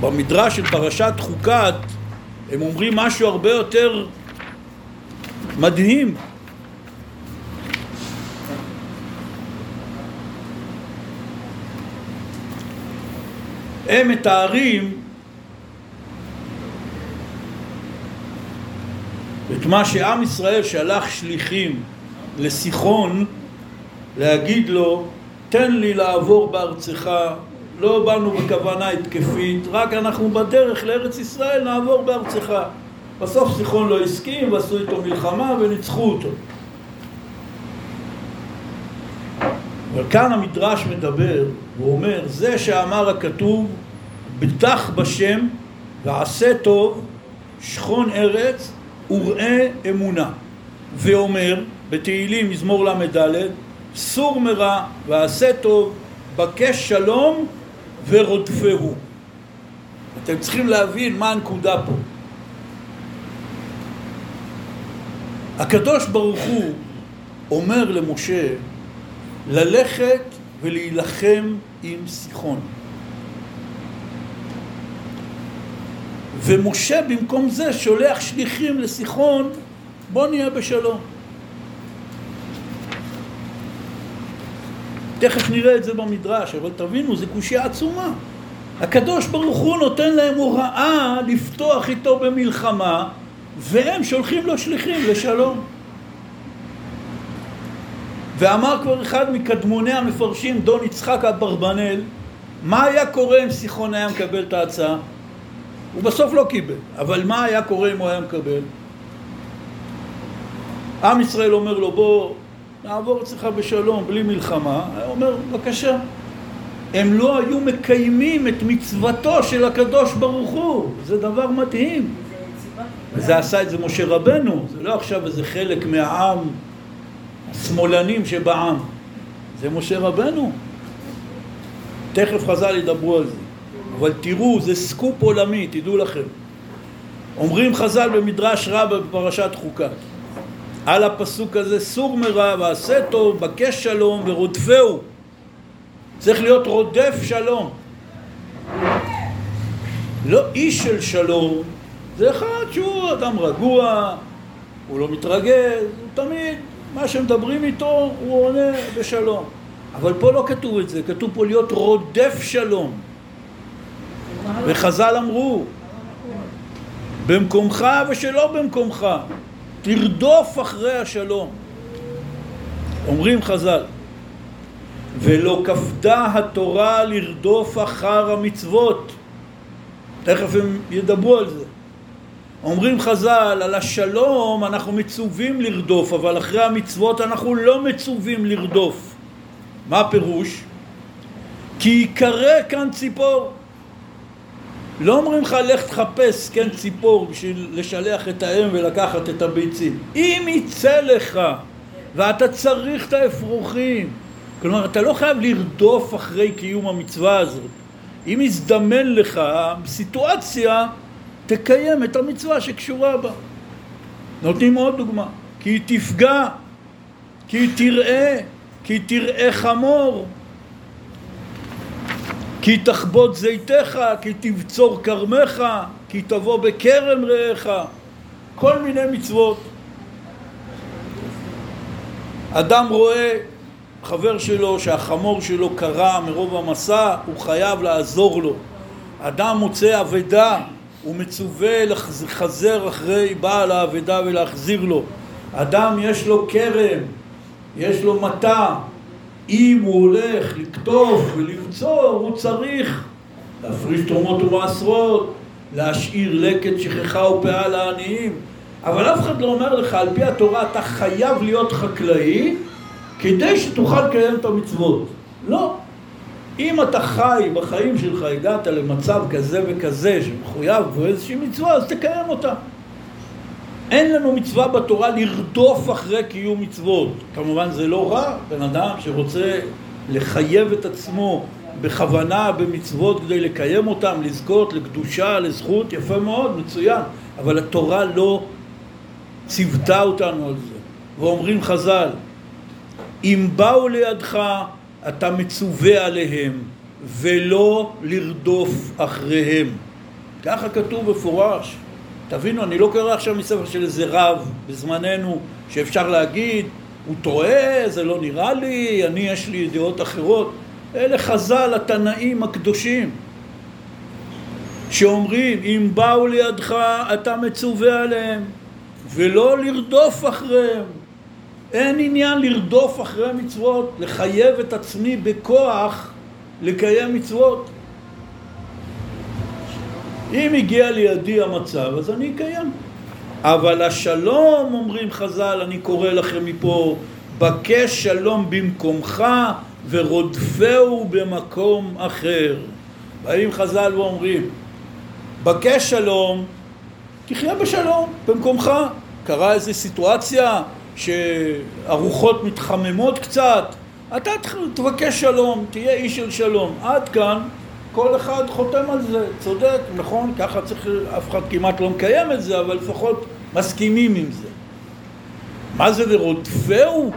במדרש של פרשת חוקת הם אומרים משהו הרבה יותר מדהים. הם מתארים את מה שעם ישראל שלח שליחים לסיחון להגיד לו תן לי לעבור בארצך לא באנו בכוונה התקפית רק אנחנו בדרך לארץ ישראל נעבור בארצך בסוף סיחון לא הסכים ועשו איתו מלחמה וניצחו אותו אבל כאן המדרש מדבר, הוא אומר, זה שאמר הכתוב, בטח בשם ועשה טוב, שכון ארץ, וראה אמונה. ואומר בתהילים מזמור ל"ד סור מרע ועשה טוב בקש שלום ורודפהו. אתם צריכים להבין מה הנקודה פה. הקדוש ברוך הוא אומר למשה ללכת ולהילחם עם סיחון. ומשה במקום זה שולח שליחים לסיחון, בוא נהיה בשלום. תכף נראה את זה במדרש, אבל תבינו, זו קושייה עצומה. הקדוש ברוך הוא נותן להם הוראה לפתוח איתו במלחמה, והם שולחים לו שליחים לשלום. ואמר כבר אחד מקדמוני המפרשים, דון יצחק אברבנאל, מה היה קורה אם סיחון היה מקבל את ההצעה? הוא בסוף לא קיבל, אבל מה היה קורה אם הוא היה מקבל? עם ישראל אומר לו בוא נעבור אצלך בשלום, בלי מלחמה, הוא אומר בבקשה הם לא היו מקיימים את מצוותו של הקדוש ברוך הוא, זה דבר מדהים וזה עשה את זה משה רבנו, זה לא עכשיו איזה חלק מהעם, השמאלנים שבעם, זה משה רבנו. תכף חז"ל ידברו על זה. אבל תראו, זה סקופ עולמי, תדעו לכם. אומרים חז"ל במדרש רבה בפרשת חוקה, על הפסוק הזה, סור מרע ועשה טוב, בקש שלום ורודפהו. צריך להיות רודף שלום. לא איש של שלום, זה אחד שהוא אדם רגוע, הוא לא מתרגז, הוא תמיד, מה שמדברים איתו, הוא עונה בשלום. אבל פה לא כתוב את זה, כתוב פה להיות רודף שלום. וחז"ל אמרו, במקומך ושלא במקומך, תרדוף אחרי השלום. אומרים חז"ל, ולא כבדה התורה לרדוף אחר המצוות. תכף הם ידברו על זה. אומרים חז"ל, על השלום אנחנו מצווים לרדוף, אבל אחרי המצוות אנחנו לא מצווים לרדוף. מה הפירוש? כי ייקרא כאן ציפור. לא אומרים לך לך תחפש כן ציפור בשביל לשלח את האם ולקחת את הביצים. אם יצא לך ואתה צריך את האפרוחים, כלומר אתה לא חייב לרדוף אחרי קיום המצווה הזאת. אם יזדמן לך סיטואציה תקיים את המצווה שקשורה בה. נותנים עוד דוגמה, כי היא תפגע, כי היא תראה, כי היא תראה חמור, כי תחבוט זיתך, כי תבצור כרמך, כי תבוא בכרם רעך, כל מיני מצוות. אדם רואה חבר שלו שהחמור שלו קרע מרוב המסע, הוא חייב לעזור לו. אדם מוצא אבדה, הוא מצווה לחזר אחרי בעל האבדה ולהחזיר לו. אדם יש לו כרם, יש לו מטע, אם הוא הולך לקטוף ולבצור, הוא צריך להפריש תרומות ומעשרות, להשאיר לקט שכחה ופאה לעניים. אבל אף אחד לא אומר לך, על פי התורה אתה חייב להיות חקלאי כדי שתוכל לקיים את המצוות. לא. אם אתה חי בחיים שלך, הגעת למצב כזה וכזה שמחויב באיזושהי מצווה, אז תקיים אותה. אין לנו מצווה בתורה לרדוף אחרי קיום מצוות. כמובן זה לא רע, בן אדם שרוצה לחייב את עצמו בכוונה במצוות כדי לקיים אותם, לזכות לקדושה, לזכות, יפה מאוד, מצוין. אבל התורה לא ציוותה אותנו על זה. ואומרים חז"ל, אם באו לידך אתה מצווה עליהם ולא לרדוף אחריהם. ככה כתוב בפורש. תבינו, אני לא קורא עכשיו מספר של איזה רב בזמננו שאפשר להגיד, הוא טועה, זה לא נראה לי, אני יש לי דעות אחרות. אלה חז"ל, התנאים הקדושים, שאומרים, אם באו לידך אתה מצווה עליהם, ולא לרדוף אחריהם. אין עניין לרדוף אחרי מצוות, לחייב את עצמי בכוח לקיים מצוות. אם הגיע לידי המצב, אז אני אקיים. אבל השלום, אומרים חז"ל, אני קורא לכם מפה, בקש שלום במקומך ורודפהו במקום אחר. באים חז"ל ואומרים, בקש שלום, תחיה בשלום במקומך. קרה איזו סיטואציה שהרוחות מתחממות קצת, אתה תבקש שלום, תהיה איש של שלום. עד כאן כל אחד חותם על זה, צודק, נכון, ככה צריך, אף אחד כמעט לא מקיים את זה, אבל לפחות מסכימים עם זה. מה זה ורודפהו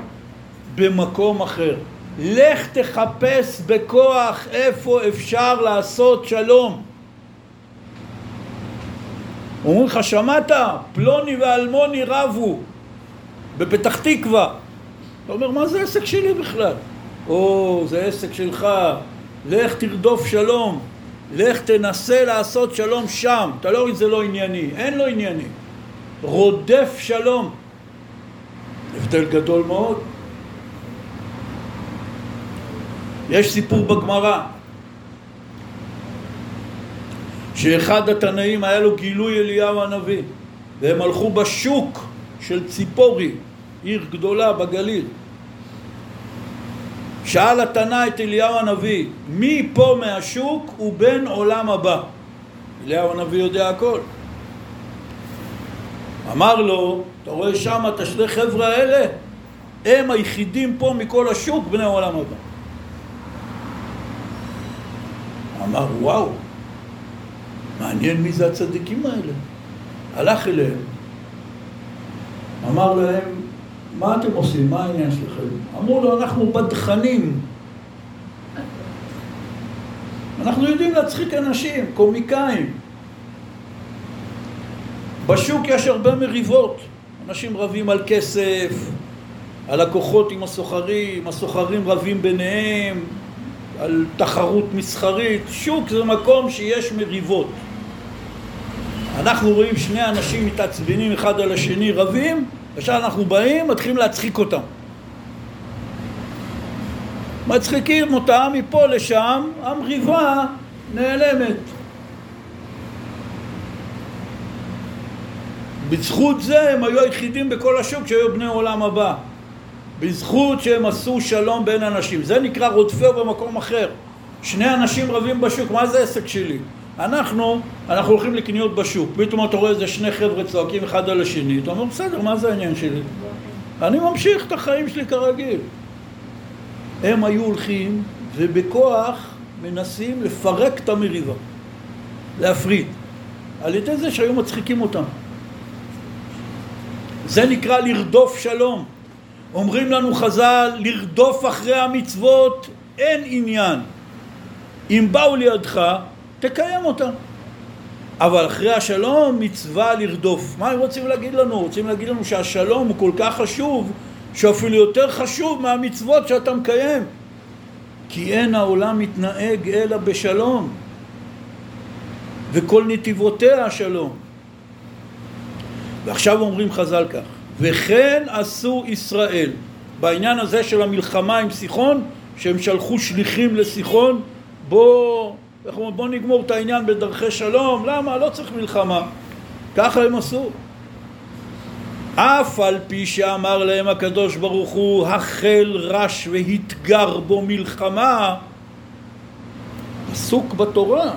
במקום אחר? לך תחפש בכוח איפה אפשר לעשות שלום. אומרים לך, שמעת? פלוני ואלמוני רבו בפתח תקווה. אתה אומר, מה זה עסק שלי בכלל? או, זה עסק שלך, לך תרדוף שלום, לך תנסה לעשות שלום שם. אתה לא רואה, זה לא ענייני, אין לו ענייני. רודף שלום. הבדל גדול מאוד. יש סיפור בגמרא שאחד התנאים היה לו גילוי אליהו הנביא והם הלכו בשוק של ציפורי, עיר גדולה בגליל שאל התנא את אליהו הנביא, מי פה מהשוק הוא בן עולם הבא? אליהו הנביא יודע הכל. אמר לו, אתה רואה שם את השני חבר'ה האלה? הם היחידים פה מכל השוק בני עולם הבא. אמר, וואו, מעניין מי זה הצדיקים האלה. הלך אליהם, אמר להם, מה אתם עושים? מה העניין שלכם? אמרו לו, אנחנו בדחנים. אנחנו יודעים להצחיק אנשים, קומיקאים. בשוק יש הרבה מריבות. אנשים רבים על כסף, על לקוחות עם הסוחרים, הסוחרים רבים ביניהם, על תחרות מסחרית. שוק זה מקום שיש מריבות. אנחנו רואים שני אנשים מתעצבנים אחד על השני, רבים, עכשיו אנחנו באים, מתחילים להצחיק אותם. מצחיקים אותם מפה לשם, המריבה נעלמת. בזכות זה הם היו היחידים בכל השוק שהיו בני עולם הבא. בזכות שהם עשו שלום בין אנשים. זה נקרא רודפהו במקום אחר. שני אנשים רבים בשוק, מה זה עסק שלי? אנחנו, אנחנו הולכים לקניות בשוק, פתאום אתה רואה איזה שני חבר'ה צועקים אחד על השני, אתה אומר בסדר, מה זה העניין שלי? אני ממשיך את החיים שלי כרגיל. הם היו הולכים ובכוח מנסים לפרק את המריבה, להפריד, על ידי זה שהיו מצחיקים אותם. זה נקרא לרדוף שלום. אומרים לנו חז"ל, לרדוף אחרי המצוות אין עניין. אם באו לידך, תקיים אותם. אבל אחרי השלום מצווה לרדוף. מה הם רוצים להגיד לנו? רוצים להגיד לנו שהשלום הוא כל כך חשוב, שאפילו יותר חשוב מהמצוות שאתה מקיים. כי אין העולם מתנהג אלא בשלום, וכל נתיבותיה השלום. ועכשיו אומרים חז"ל כך, וכן עשו ישראל. בעניין הזה של המלחמה עם סיחון, שהם שלחו שליחים לסיחון, בוא, איך אומרים, בוא נגמור את העניין בדרכי שלום, למה? לא צריך מלחמה. ככה הם עשו. אף על פי שאמר להם הקדוש ברוך הוא, החל רש והתגר בו מלחמה, עסוק בתורה.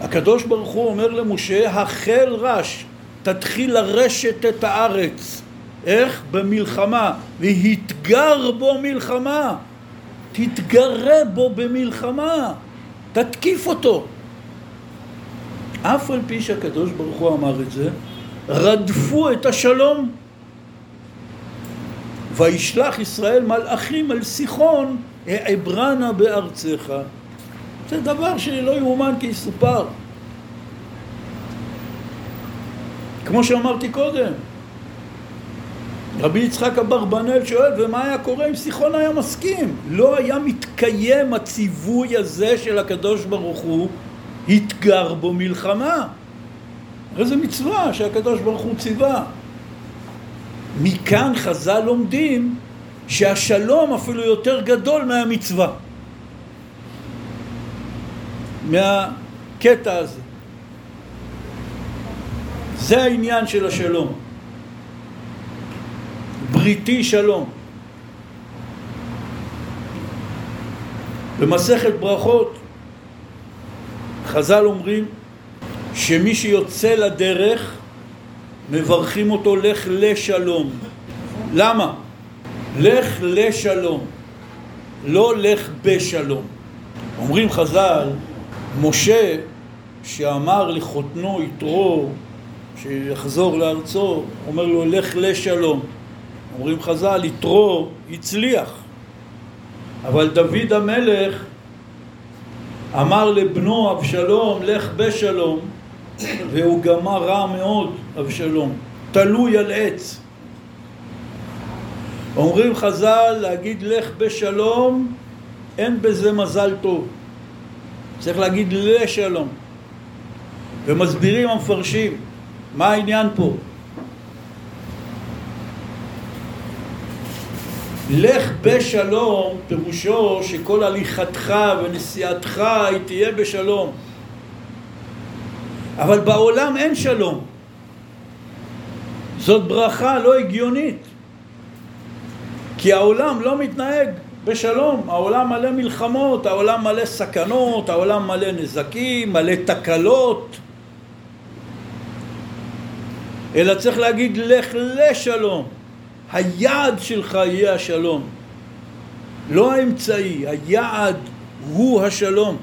הקדוש ברוך הוא אומר למשה, החל רש, תתחיל לרשת את הארץ. איך? במלחמה. והתגר בו מלחמה. תתגרה בו במלחמה. תתקיף אותו. אף על פי שהקדוש ברוך הוא אמר את זה, רדפו את השלום. וישלח ישראל מלאכים על סיחון, העברנה בארצך. זה דבר שלא יאומן כי יסופר. כמו שאמרתי קודם, רבי יצחק אברבנאל שואל, ומה היה קורה אם סיחון היה מסכים? לא היה מתקיים הציווי הזה של הקדוש ברוך הוא, התגר בו מלחמה. זו מצווה שהקדוש ברוך הוא ציווה. מכאן חז"ל לומדים שהשלום אפילו יותר גדול מהמצווה. מהקטע הזה. זה העניין של השלום. בריתי שלום. במסכת ברכות חז"ל אומרים שמי שיוצא לדרך מברכים אותו לך לשלום. למה? לך לשלום, לא לך בשלום. אומרים חז"ל, משה שאמר לחותנו יתרו שיחזור לארצו, אומר לו לך לשלום. אומרים חז"ל, יתרו הצליח. אבל דוד המלך אמר לבנו אבשלום, לך בשלום, והוא גמר רע מאוד, אבשלום, תלוי על עץ. אומרים חז"ל, להגיד לך בשלום, אין בזה מזל טוב. צריך להגיד לשלום. ומסבירים המפרשים, מה העניין פה? לך בשלום, פירושו שכל הליכתך ונסיעתך היא תהיה בשלום. אבל בעולם אין שלום. זאת ברכה לא הגיונית. כי העולם לא מתנהג בשלום, העולם מלא מלחמות, העולם מלא סכנות, העולם מלא נזקים, מלא תקלות. אלא צריך להגיד לך לשלום. היעד שלך יהיה השלום. לא האמצעי, היעד הוא השלום.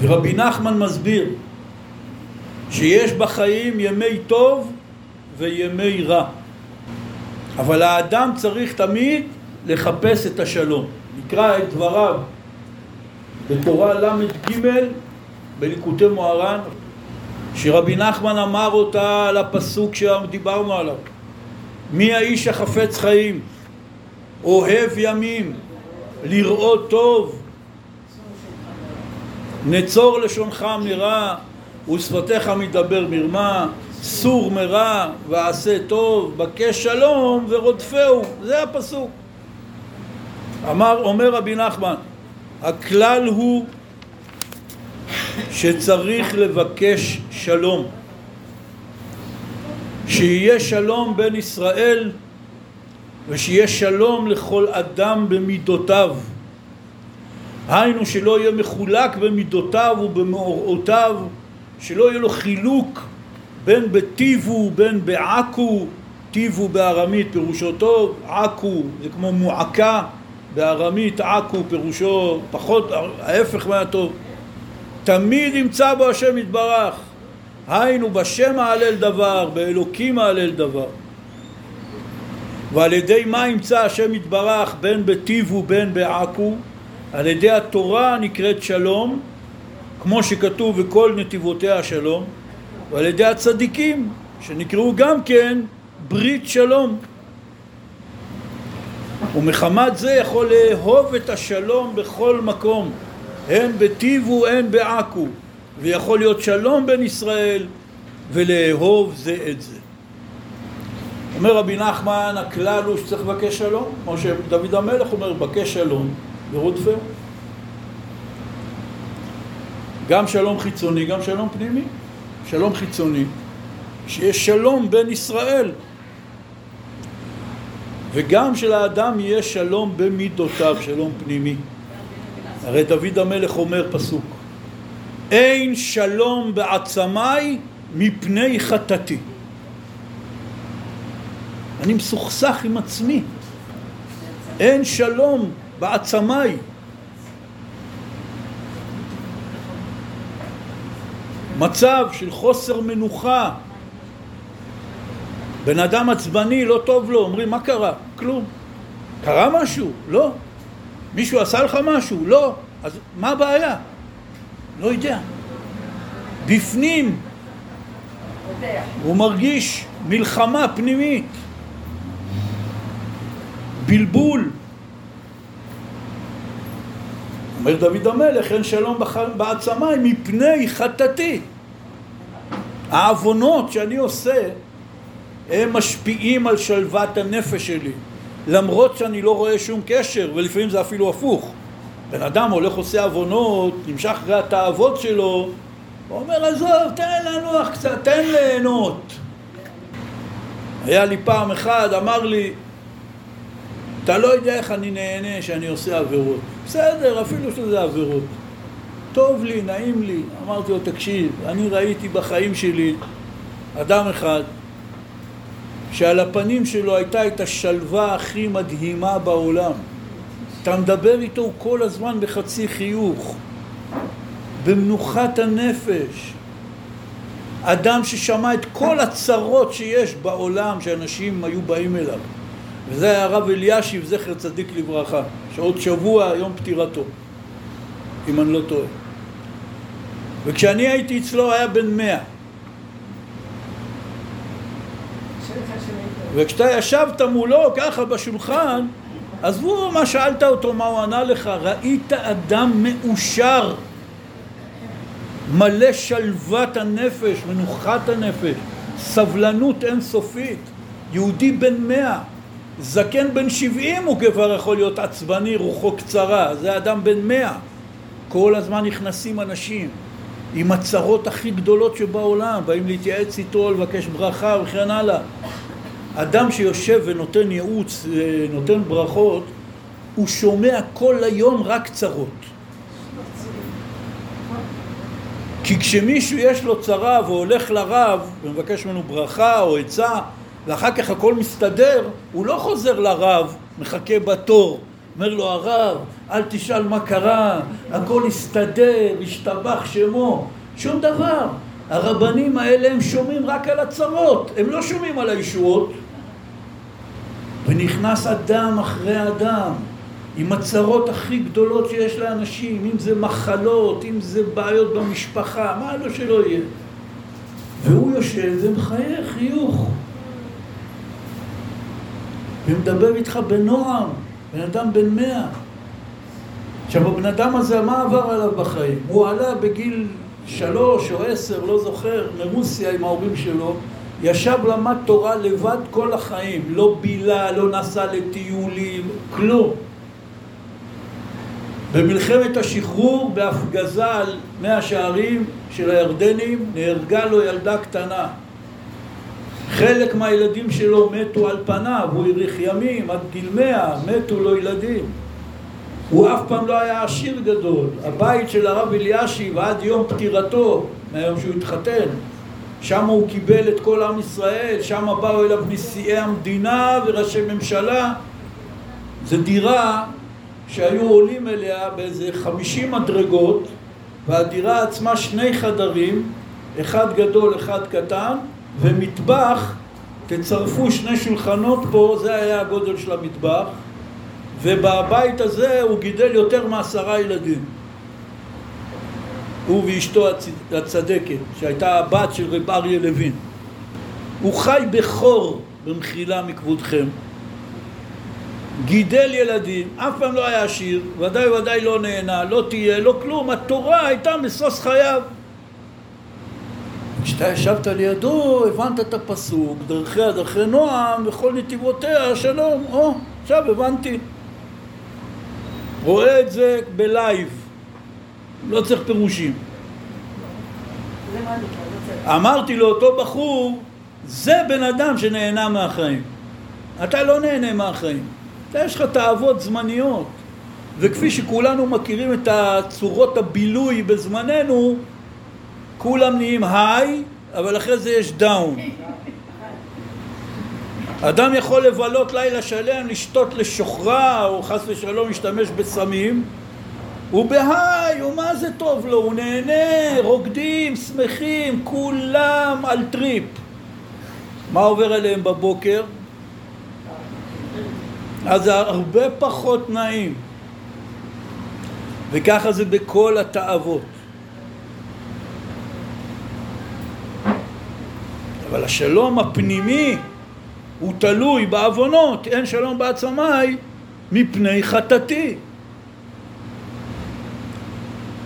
ורבי נחמן מסביר שיש בחיים ימי טוב וימי רע. אבל האדם צריך תמיד לחפש את השלום. נקרא את דבריו בתורה ל"ג בליקוטי מוהר"ן, שרבי נחמן אמר אותה על הפסוק שדיברנו עליו. מי האיש החפץ חיים, אוהב ימים, לראות טוב, נצור לשונך מרע ושפתיך מדבר מרמה, סור מרע ועשה טוב, בקש שלום ורודפהו, זה הפסוק. אמר, אומר רבי נחמן, הכלל הוא שצריך לבקש שלום. שיהיה שלום בין ישראל ושיהיה שלום לכל אדם במידותיו. היינו שלא יהיה מחולק במידותיו ובמאורעותיו, שלא יהיה לו חילוק בין בטיבו בין בעכו, טיבו בארמית פירושו טוב, עכו זה כמו מועקה, בארמית עכו פירושו פחות, ההפך מהטוב. תמיד ימצא בו השם יתברך, היינו בשם ההלל דבר, באלוקים ההלל דבר. ועל ידי מה ימצא השם יתברך בין בטיבו בין בעכו? על ידי התורה נקראת שלום, כמו שכתוב וכל נתיבותיה שלום, ועל ידי הצדיקים, שנקראו גם כן ברית שלום. ומחמת זה יכול לאהוב את השלום בכל מקום, הן בטיבו הן בעכו, ויכול להיות שלום בין ישראל ולאהוב זה את זה. אומר רבי נחמן, הכלל הוא שצריך לבקש שלום, כמו שדוד המלך אומר, בקש שלום ורודפהו. גם שלום חיצוני, גם שלום פנימי. שלום חיצוני, שיש שלום בין ישראל, וגם שלאדם יהיה שלום במידותיו, שלום פנימי. הרי דוד המלך אומר פסוק: אין שלום בעצמיי מפני חטאתי. אני מסוכסך עם עצמי. אין שלום בעצמיי. מצב של חוסר מנוחה. בן אדם עצבני, לא טוב לו, אומרים מה קרה? כלום. קרה משהו? לא. מישהו עשה לך משהו? לא. אז מה הבעיה? לא יודע. בפנים הוא מרגיש מלחמה פנימית, בלבול. אומר דוד המלך, אין שלום בעצמיי מפני חטאתי. העוונות שאני עושה הם משפיעים על שלוות הנפש שלי למרות שאני לא רואה שום קשר ולפעמים זה אפילו הפוך. בן אדם הולך עושה עוונות, נמשך אחרי התאוות שלו הוא אומר עזוב תן לנוח קצת, תן ליהנות. היה לי פעם אחד, אמר לי אתה לא יודע איך אני נהנה שאני עושה עבירות. בסדר, אפילו שזה עבירות. טוב לי, נעים לי. אמרתי לו, תקשיב, אני ראיתי בחיים שלי אדם אחד שעל הפנים שלו הייתה את השלווה הכי מדהימה בעולם. אתה מדבר איתו כל הזמן בחצי חיוך, במנוחת הנפש. אדם ששמע את כל הצרות שיש בעולם שאנשים היו באים אליו. וזה היה הרב אלישיב, זכר צדיק לברכה, שעוד שבוע יום פטירתו, אם אני לא טועה. וכשאני הייתי אצלו היה בן מאה. וכשאתה ישבת מולו ככה בשולחן, עזבו מה שאלת אותו, מה הוא ענה לך, ראית אדם מאושר, מלא שלוות הנפש, מנוחת הנפש, סבלנות אינסופית, יהודי בן מאה, זקן בן שבעים הוא כבר יכול להיות עצבני, רוחו קצרה, זה אדם בן מאה. כל הזמן נכנסים אנשים עם הצרות הכי גדולות שבעולם, באים להתייעץ איתו, לבקש ברכה וכן הלאה. אדם שיושב ונותן ייעוץ, אה, נותן ברכות, הוא שומע כל היום רק צרות. כי כשמישהו יש לו צרה והולך לרב ומבקש ממנו ברכה או עצה ואחר כך הכל מסתדר, הוא לא חוזר לרב, מחכה בתור, אומר לו הרב, אל תשאל מה קרה, הכל הסתדר, השתבח שמו, שום דבר. הרבנים האלה הם שומעים רק על הצרות, הם לא שומעים על הישועות. ונכנס אדם אחרי אדם, עם הצרות הכי גדולות שיש לאנשים, אם זה מחלות, אם זה בעיות במשפחה, מה לא שלא יהיה. והוא יושב ומחייך חיוך. ומדבר איתך בנועם, בן אדם בן מאה. עכשיו הבן אדם הזה, מה עבר עליו בחיים? הוא עלה בגיל שלוש או עשר, לא זוכר, מרוסיה עם ההורים שלו, ישב למד תורה לבד כל החיים, לא בילה, לא נסע לטיולים, כלום. במלחמת השחרור בהפגזה על מאה שערים של הירדנים נהרגה לו ילדה קטנה. חלק מהילדים שלו מתו על פניו, הוא האריך ימים, עד גיל מאה, מתו לו ילדים. הוא אף פעם לא היה עשיר גדול. הבית של הרב אלישיב עד יום פטירתו, מהיום שהוא התחתן, שם הוא קיבל את כל עם ישראל, שם באו אליו נשיאי המדינה וראשי ממשלה. זו דירה שהיו עולים אליה באיזה חמישים מדרגות, והדירה עצמה שני חדרים, אחד גדול, אחד קטן, ומטבח, תצרפו שני שולחנות פה, זה היה הגודל של המטבח, ובבית הזה הוא גידל יותר מעשרה ילדים. הוא ואשתו הצדקת, שהייתה הבת של רב אריה לוין. הוא חי בכור במחילה מכבודכם. גידל ילדים, אף פעם לא היה עשיר, ודאי ודאי לא נהנה, לא תהיה, לא כלום, התורה הייתה משוש חייו. כשאתה ישבת לידו, הבנת את הפסוק, דרכיה דרכי נועם, וכל נתיבותיה שלום, או, עכשיו הבנתי. רואה את זה בלייב, לא צריך פירושים. אמרתי לאותו בחור, זה בן אדם שנהנה מהחיים. אתה לא נהנה מהחיים. אתה יש לך תאוות זמניות. וכפי שכולנו מכירים את הצורות הבילוי בזמננו, כולם נהיים high, אבל אחרי זה יש down. אדם יכול לבלות לילה שלם, לשתות לשוכרה, או חס ושלום להשתמש בסמים, הוא ב high, הוא מה זה טוב לו, הוא נהנה, רוקדים, שמחים, כולם על טריפ. מה עובר עליהם בבוקר? אז זה הרבה פחות נעים. וככה זה בכל התאוות. אבל השלום הפנימי הוא תלוי בעוונות, אין שלום בעצמיי מפני חטאתי.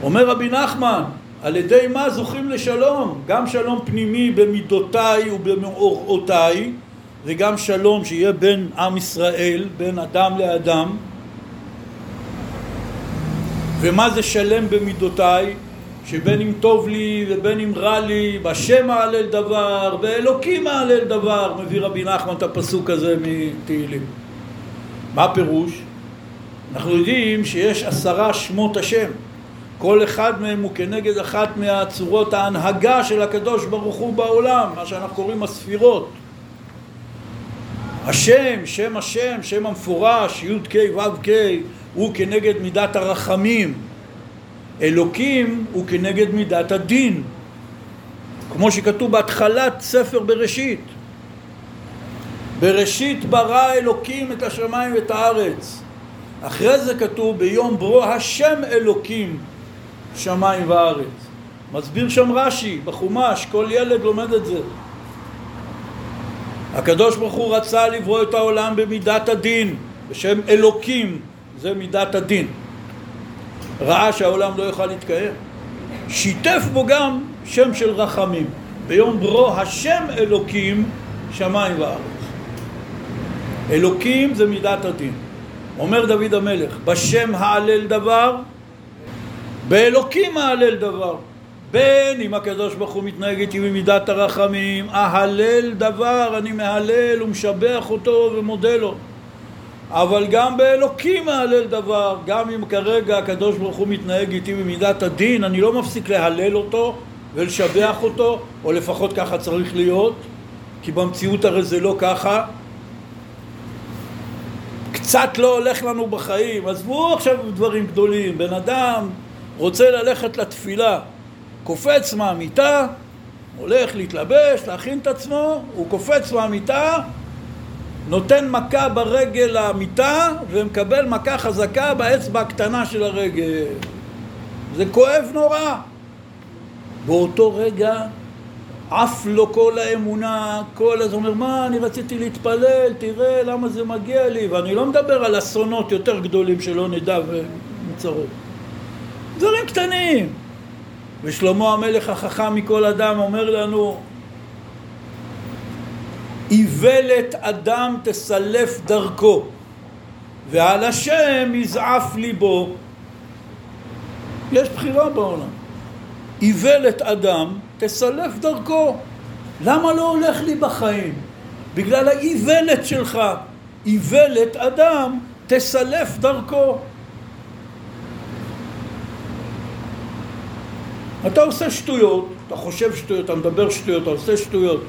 אומר רבי נחמן, על ידי מה זוכים לשלום? גם שלום פנימי במידותיי ובמאורעותיי, וגם שלום שיהיה בין עם ישראל, בין אדם לאדם. ומה זה שלם במידותיי? שבין אם טוב לי ובין אם רע לי, בשם אהלל דבר, באלוקים אהלל דבר, מביא רבי נחמן את הפסוק הזה מתהילים. מה הפירוש? אנחנו יודעים שיש עשרה שמות השם. כל אחד מהם הוא כנגד אחת מהצורות ההנהגה של הקדוש ברוך הוא בעולם, מה שאנחנו קוראים הספירות. השם, שם השם, שם המפורש, י"ק ו"ק, הוא כנגד מידת הרחמים. אלוקים הוא כנגד מידת הדין, כמו שכתוב בהתחלת ספר בראשית. בראשית ברא אלוקים את השמיים ואת הארץ. אחרי זה כתוב ביום ברו השם אלוקים שמיים וארץ. מסביר שם רש"י בחומש, כל ילד לומד את זה. הקדוש ברוך הוא רצה לברוא את העולם במידת הדין, בשם אלוקים, זה מידת הדין. ראה שהעולם לא יוכל להתקיים. שיתף בו גם שם של רחמים. ביום ברו השם אלוקים שמיים וארץ. אלוקים זה מידת הדין. אומר דוד המלך, בשם העלל דבר, באלוקים העלל דבר. בין אם הקדוש ברוך הוא מתנהג איתי במידת הרחמים, אהלל דבר, אני מהלל ומשבח אותו ומודה לו. אבל גם באלוקים מהלל דבר, גם אם כרגע הקדוש ברוך הוא מתנהג איתי במידת הדין, אני לא מפסיק להלל אותו ולשבח אותו, או לפחות ככה צריך להיות, כי במציאות הרי זה לא ככה. קצת לא הולך לנו בחיים, עזבו עכשיו דברים גדולים, בן אדם רוצה ללכת לתפילה, קופץ מהמיטה, הולך להתלבש, להכין את עצמו, הוא קופץ מהמיטה, נותן מכה ברגל למיטה ומקבל מכה חזקה באצבע הקטנה של הרגל. זה כואב נורא. באותו רגע עף לו כל האמונה, כל הזה אומר, מה, אני רציתי להתפלל, תראה למה זה מגיע לי, ואני לא מדבר על אסונות יותר גדולים שלא נדע ומצרות. דברים קטנים. ושלמה המלך החכם מכל אדם אומר לנו, איוולת אדם תסלף דרכו, ועל השם יזעף ליבו. יש בחירה בעולם. איוולת אדם תסלף דרכו. למה לא הולך לי בחיים? בגלל האיוולת שלך. איוולת אדם תסלף דרכו. אתה עושה שטויות, אתה חושב שטויות, אתה מדבר שטויות, אתה עושה שטויות.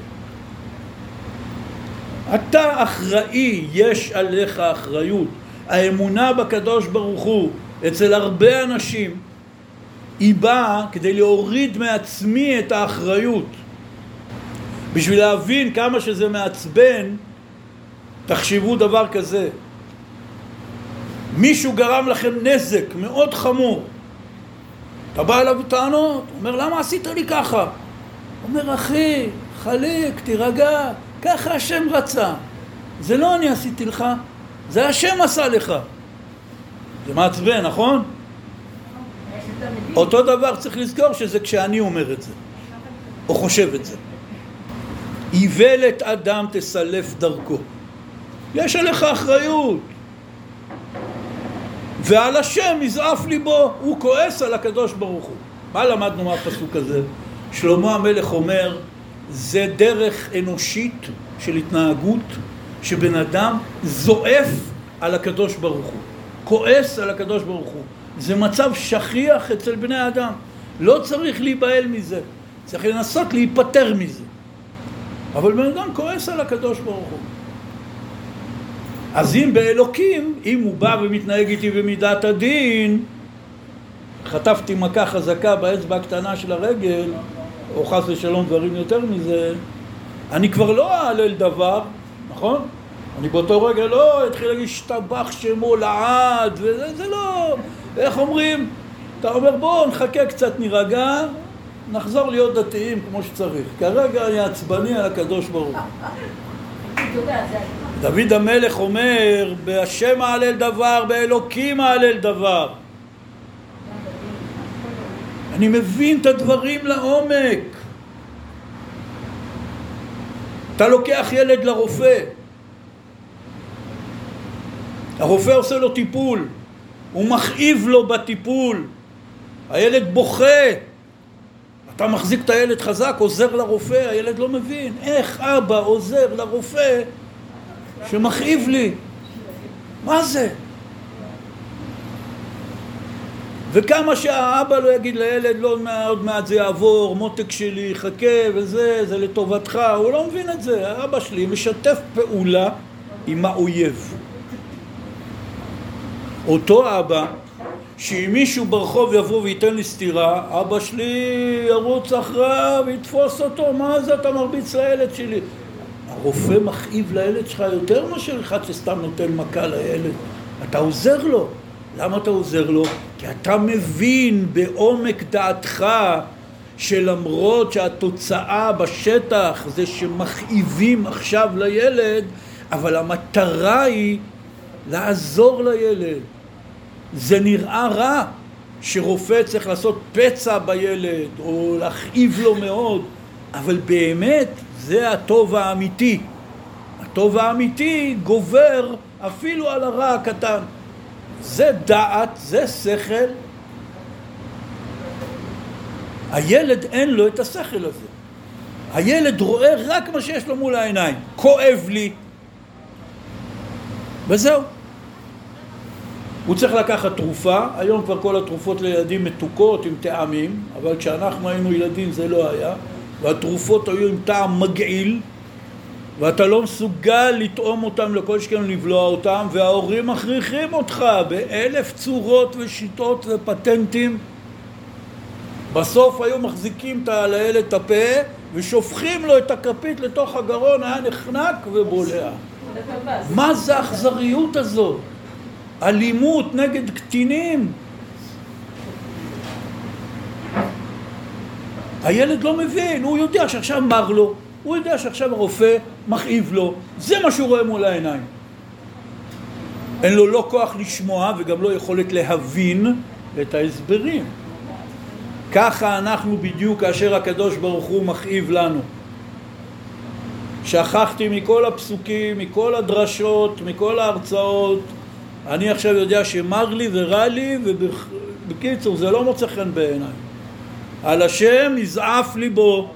אתה אחראי, יש עליך אחריות. האמונה בקדוש ברוך הוא אצל הרבה אנשים היא באה כדי להוריד מעצמי את האחריות. בשביל להבין כמה שזה מעצבן, תחשבו דבר כזה. מישהו גרם לכם נזק מאוד חמור. אתה בא אליו בטענות, אומר למה עשית לי ככה? אומר אחי, חליק, תירגע, ככה השם רצה. זה לא אני עשיתי לך, זה השם עשה לך. זה מעצבן, נכון? אותו דבר צריך לזכור שזה כשאני אומר את זה, או חושב את זה. איוולת אדם תסלף דרכו. יש עליך אחריות. ועל השם יזעף ליבו, הוא כועס על הקדוש ברוך הוא. מה למדנו מהפסוק הזה? שלמה המלך אומר, זה דרך אנושית של התנהגות שבן אדם זועף על הקדוש ברוך הוא, כועס על הקדוש ברוך הוא. זה מצב שכיח אצל בני אדם. לא צריך להיבהל מזה, צריך לנסות להיפטר מזה. אבל בן אדם כועס על הקדוש ברוך הוא. אז אם באלוקים, אם הוא בא ומתנהג איתי במידת הדין, חטפתי מכה חזקה באצבע הקטנה של הרגל, או חס ושלום דברים יותר מזה, אני כבר לא אהלל דבר, נכון? אני באותו רגע לא אתחיל להגיד שטבח שמו לעד, וזה זה לא... איך אומרים? אתה אומר בואו נחכה קצת נירגע, נחזור להיות דתיים כמו שצריך. כרגע אני עצבני על הקדוש ברוך. דוד המלך אומר, בהשם אהלל דבר, באלוקים אהלל דבר. אני מבין את הדברים לעומק. אתה לוקח ילד לרופא, הרופא עושה לו טיפול, הוא מכאיב לו בטיפול, הילד בוכה, אתה מחזיק את הילד חזק, עוזר לרופא, הילד לא מבין איך אבא עוזר לרופא שמכאיב לי. מה זה? וכמה שהאבא לא יגיד לילד, לא עוד מעט זה יעבור, מותק שלי, חכה וזה, זה לטובתך, הוא לא מבין את זה. האבא שלי משתף פעולה עם האויב. אותו אבא, שאם מישהו ברחוב יבוא וייתן לי סטירה, אבא שלי ירוץ אחריו ויתפוס אותו, מה זה אתה מרביץ לילד שלי? הרופא מכאיב לילד שלך יותר מאשר אחד שסתם נותן מכה לילד. אתה עוזר לו. למה אתה עוזר לו? כי אתה מבין בעומק דעתך שלמרות שהתוצאה בשטח זה שמכאיבים עכשיו לילד, אבל המטרה היא לעזור לילד. זה נראה רע שרופא צריך לעשות פצע בילד או להכאיב לו מאוד, אבל באמת זה הטוב האמיתי. הטוב האמיתי גובר אפילו על הרע הקטן. זה דעת, זה שכל. הילד אין לו את השכל הזה. הילד רואה רק מה שיש לו מול העיניים. כואב לי. וזהו. הוא צריך לקחת תרופה, היום כבר כל התרופות לילדים מתוקות עם טעמים, אבל כשאנחנו היינו ילדים זה לא היה, והתרופות היו עם טעם מגעיל, ואתה לא מסוגל לטעום אותם לכל שכם לבלוע אותם, וההורים מכריחים אותך באלף צורות ושיטות ופטנטים. בסוף היו מחזיקים על הילד את הפה ושופכים לו את הכפית לתוך הגרון, היה נחנק ובולע. מה זה האכזריות הזאת? אלימות נגד קטינים. הילד לא מבין, הוא יודע שעכשיו מר לו, הוא יודע שעכשיו הרופא מכאיב לו, זה מה שהוא רואה מול העיניים. אין לו לא כוח לשמוע וגם לא יכולת להבין את ההסברים. ככה אנחנו בדיוק כאשר הקדוש ברוך הוא מכאיב לנו. שכחתי מכל הפסוקים, מכל הדרשות, מכל ההרצאות, אני עכשיו יודע שמר לי ורע לי, ובקיצור זה לא מוצא חן בעיניי. על השם נזעף ליבו.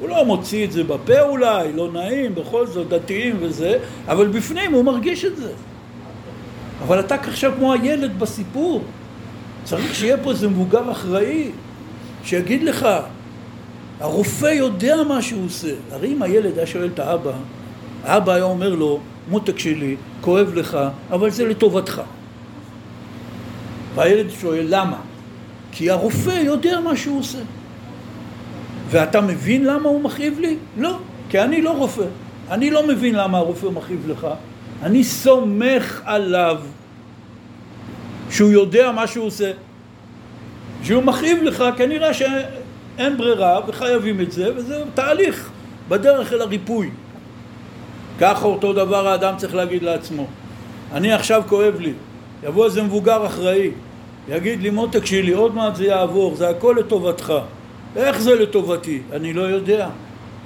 הוא לא מוציא את זה בפה אולי, לא נעים, בכל זאת דתיים וזה, אבל בפנים הוא מרגיש את זה. אבל אתה עכשיו כמו הילד בסיפור. צריך שיהיה פה איזה מבוגר אחראי, שיגיד לך, הרופא יודע מה שהוא עושה. הרי אם הילד היה שואל את האבא, האבא היה אומר לו, מותק שלי, כואב לך, אבל זה לטובתך. והילד שואל, למה? כי הרופא יודע מה שהוא עושה. ואתה מבין למה הוא מכאיב לי? לא, כי אני לא רופא. אני לא מבין למה הרופא מכאיב לך. אני סומך עליו שהוא יודע מה שהוא עושה. שהוא מכאיב לך, כנראה שאין ברירה וחייבים את זה, וזה תהליך בדרך אל הריפוי. ככה אותו דבר האדם צריך להגיד לעצמו. אני עכשיו כואב לי, יבוא איזה מבוגר אחראי, יגיד לי מותק שלי, עוד מעט זה יעבור, זה הכל לטובתך. איך זה לטובתי? אני לא יודע.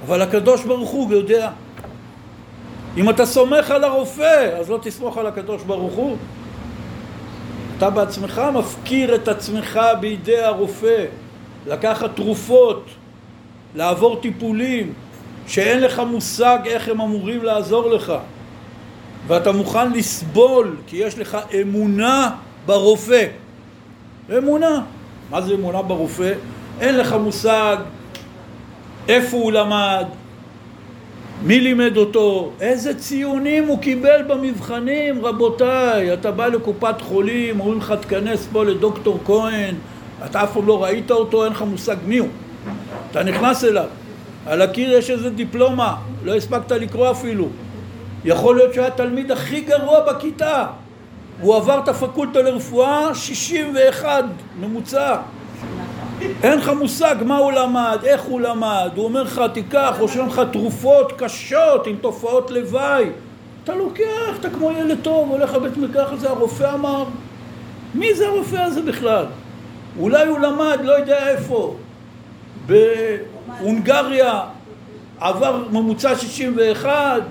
אבל הקדוש ברוך הוא יודע. אם אתה סומך על הרופא, אז לא תסמוך על הקדוש ברוך הוא. אתה בעצמך מפקיר את עצמך בידי הרופא, לקחת תרופות, לעבור טיפולים, שאין לך מושג איך הם אמורים לעזור לך ואתה מוכן לסבול כי יש לך אמונה ברופא אמונה מה זה אמונה ברופא? אין לך מושג איפה הוא למד מי לימד אותו? איזה ציונים הוא קיבל במבחנים, רבותיי? אתה בא לקופת חולים, אומרים לך תכנס פה לדוקטור כהן, אתה אף פעם לא ראית אותו, אין לך מושג מי הוא. אתה נכנס אליו. על הקיר יש איזה דיפלומה, לא הספקת לקרוא אפילו. יכול להיות שהוא היה התלמיד הכי גרוע בכיתה. הוא עבר את הפקולטה לרפואה 61 ממוצע. אין לך מושג מה הוא למד, איך הוא למד. הוא אומר לך, תיקח, רושם לך תרופות קשות עם תופעות לוואי. אתה לוקח, אתה כמו ילד טוב, הולך לבית מרקחת, זה הרופא אמר. מי זה הרופא הזה בכלל? אולי הוא למד, לא יודע איפה. בהונגריה עבר ממוצע 61,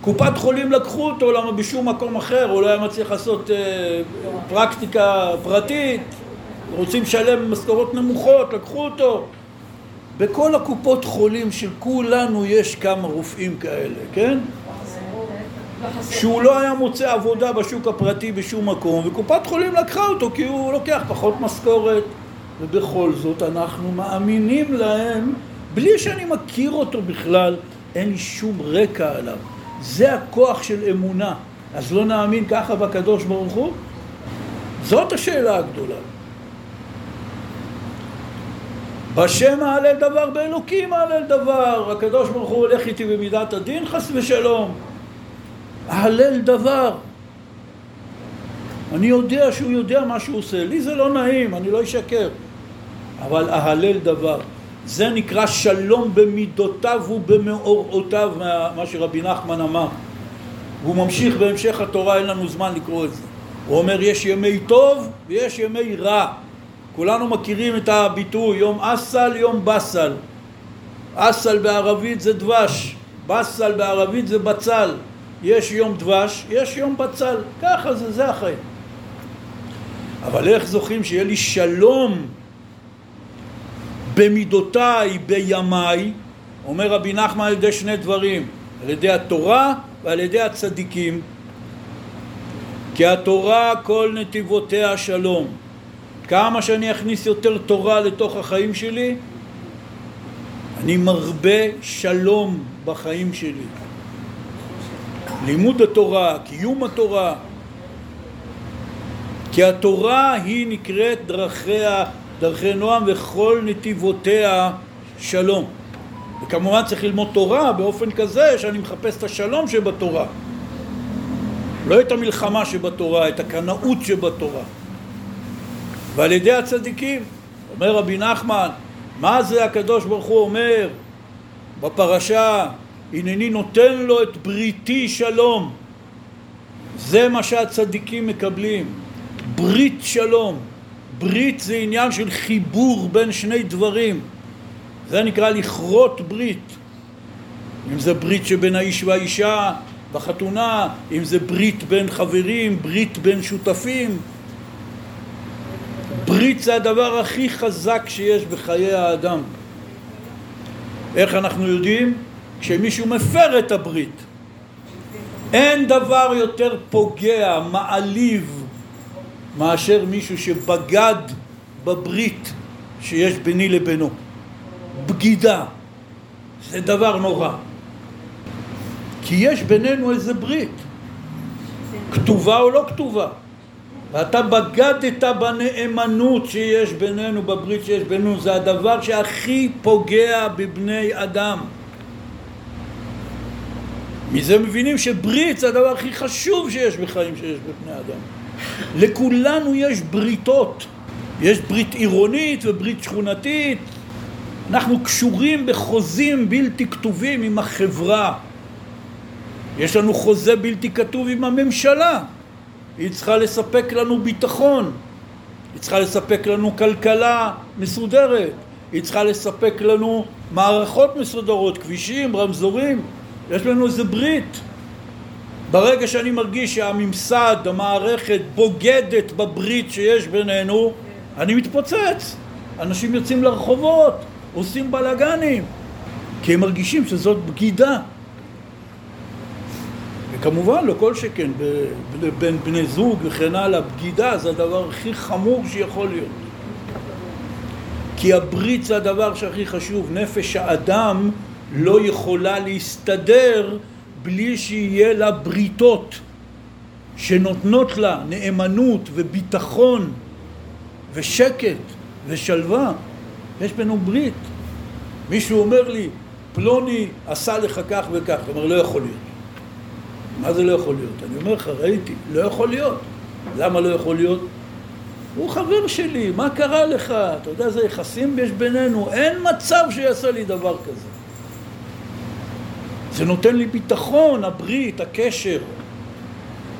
קופת חולים לקחו אותו, למה בשום מקום אחר הוא לא היה מצליח לעשות אה, פרקטיקה פרטית, רוצים לשלם משכורות נמוכות, לקחו אותו. בכל הקופות חולים של כולנו יש כמה רופאים כאלה, כן? שהוא לא היה מוצא עבודה בשוק הפרטי בשום מקום, וקופת חולים לקחה אותו כי הוא לוקח פחות משכורת. ובכל זאת אנחנו מאמינים להם בלי שאני מכיר אותו בכלל, אין לי שום רקע עליו. זה הכוח של אמונה. אז לא נאמין ככה בקדוש ברוך הוא? זאת השאלה הגדולה. בשם אהלל דבר, באלוקים אהלל דבר. הקדוש ברוך הוא הולך איתי במידת הדין, חס ושלום. אהלל דבר. אני יודע שהוא יודע מה שהוא עושה. לי זה לא נעים, אני לא אשקר. אבל אהלל דבר. זה נקרא שלום במידותיו ובמאורעותיו, מה שרבי נחמן אמר. והוא ממשיך בהמשך התורה, אין לנו זמן לקרוא את זה. הוא אומר, יש ימי טוב ויש ימי רע. כולנו מכירים את הביטוי, יום אסל, יום בסל. אסל בערבית זה דבש, בסל בערבית זה בצל. יש יום דבש, יש יום בצל. ככה זה, זה החיים. אבל איך זוכים שיהיה לי שלום במידותיי, בימיי, אומר רבי נחמן על ידי שני דברים, על ידי התורה ועל ידי הצדיקים. כי התורה כל נתיבותיה שלום. כמה שאני אכניס יותר תורה לתוך החיים שלי, אני מרבה שלום בחיים שלי. לימוד התורה, קיום התורה. כי התורה היא נקראת דרכיה, דרכי נועם וכל נתיבותיה שלום. וכמובן צריך ללמוד תורה באופן כזה שאני מחפש את השלום שבתורה. לא את המלחמה שבתורה, את הקנאות שבתורה. ועל ידי הצדיקים, אומר רבי נחמן, מה זה הקדוש ברוך הוא אומר בפרשה, הנני נותן לו את בריתי שלום. זה מה שהצדיקים מקבלים, ברית שלום. ברית זה עניין של חיבור בין שני דברים. זה נקרא לכרות ברית. אם זה ברית שבין האיש והאישה בחתונה, אם זה ברית בין חברים, ברית בין שותפים. ברית זה הדבר הכי חזק שיש בחיי האדם. איך אנחנו יודעים? כשמישהו מפר את הברית. אין דבר יותר פוגע, מעליב, מאשר מישהו שבגד בברית שיש ביני לבינו. בגידה. זה דבר נורא. כי יש בינינו איזה ברית, כתובה או לא כתובה. ואתה בגדת בנאמנות שיש בינינו, בברית שיש בינינו, זה הדבר שהכי פוגע בבני אדם. מזה מבינים שברית זה הדבר הכי חשוב שיש בחיים שיש בבני אדם. לכולנו יש בריתות. יש ברית עירונית וברית שכונתית. אנחנו קשורים בחוזים בלתי כתובים עם החברה. יש לנו חוזה בלתי כתוב עם הממשלה. היא צריכה לספק לנו ביטחון, היא צריכה לספק לנו כלכלה מסודרת, היא צריכה לספק לנו מערכות מסודרות, כבישים, רמזורים, יש לנו איזה ברית. ברגע שאני מרגיש שהממסד, המערכת, בוגדת בברית שיש בינינו, אני מתפוצץ. אנשים יוצאים לרחובות, עושים בלאגנים, כי הם מרגישים שזאת בגידה. וכמובן, לא כל שכן, בין בני זוג וכן הלאה, בגידה זה הדבר הכי חמור שיכול להיות. כי הברית זה הדבר שהכי חשוב. נפש האדם לא יכולה להסתדר בלי שיהיה לה בריתות שנותנות לה נאמנות וביטחון ושקט ושלווה. יש בינינו ברית. מישהו אומר לי, פלוני עשה לך כך וכך, הוא אומר, לא יכול להיות. מה זה לא יכול להיות? אני אומר לך, ראיתי, לא יכול להיות. למה לא יכול להיות? הוא חבר שלי, מה קרה לך? אתה יודע איזה יחסים יש בינינו? אין מצב שיעשה לי דבר כזה. זה נותן לי ביטחון, הברית, הקשר.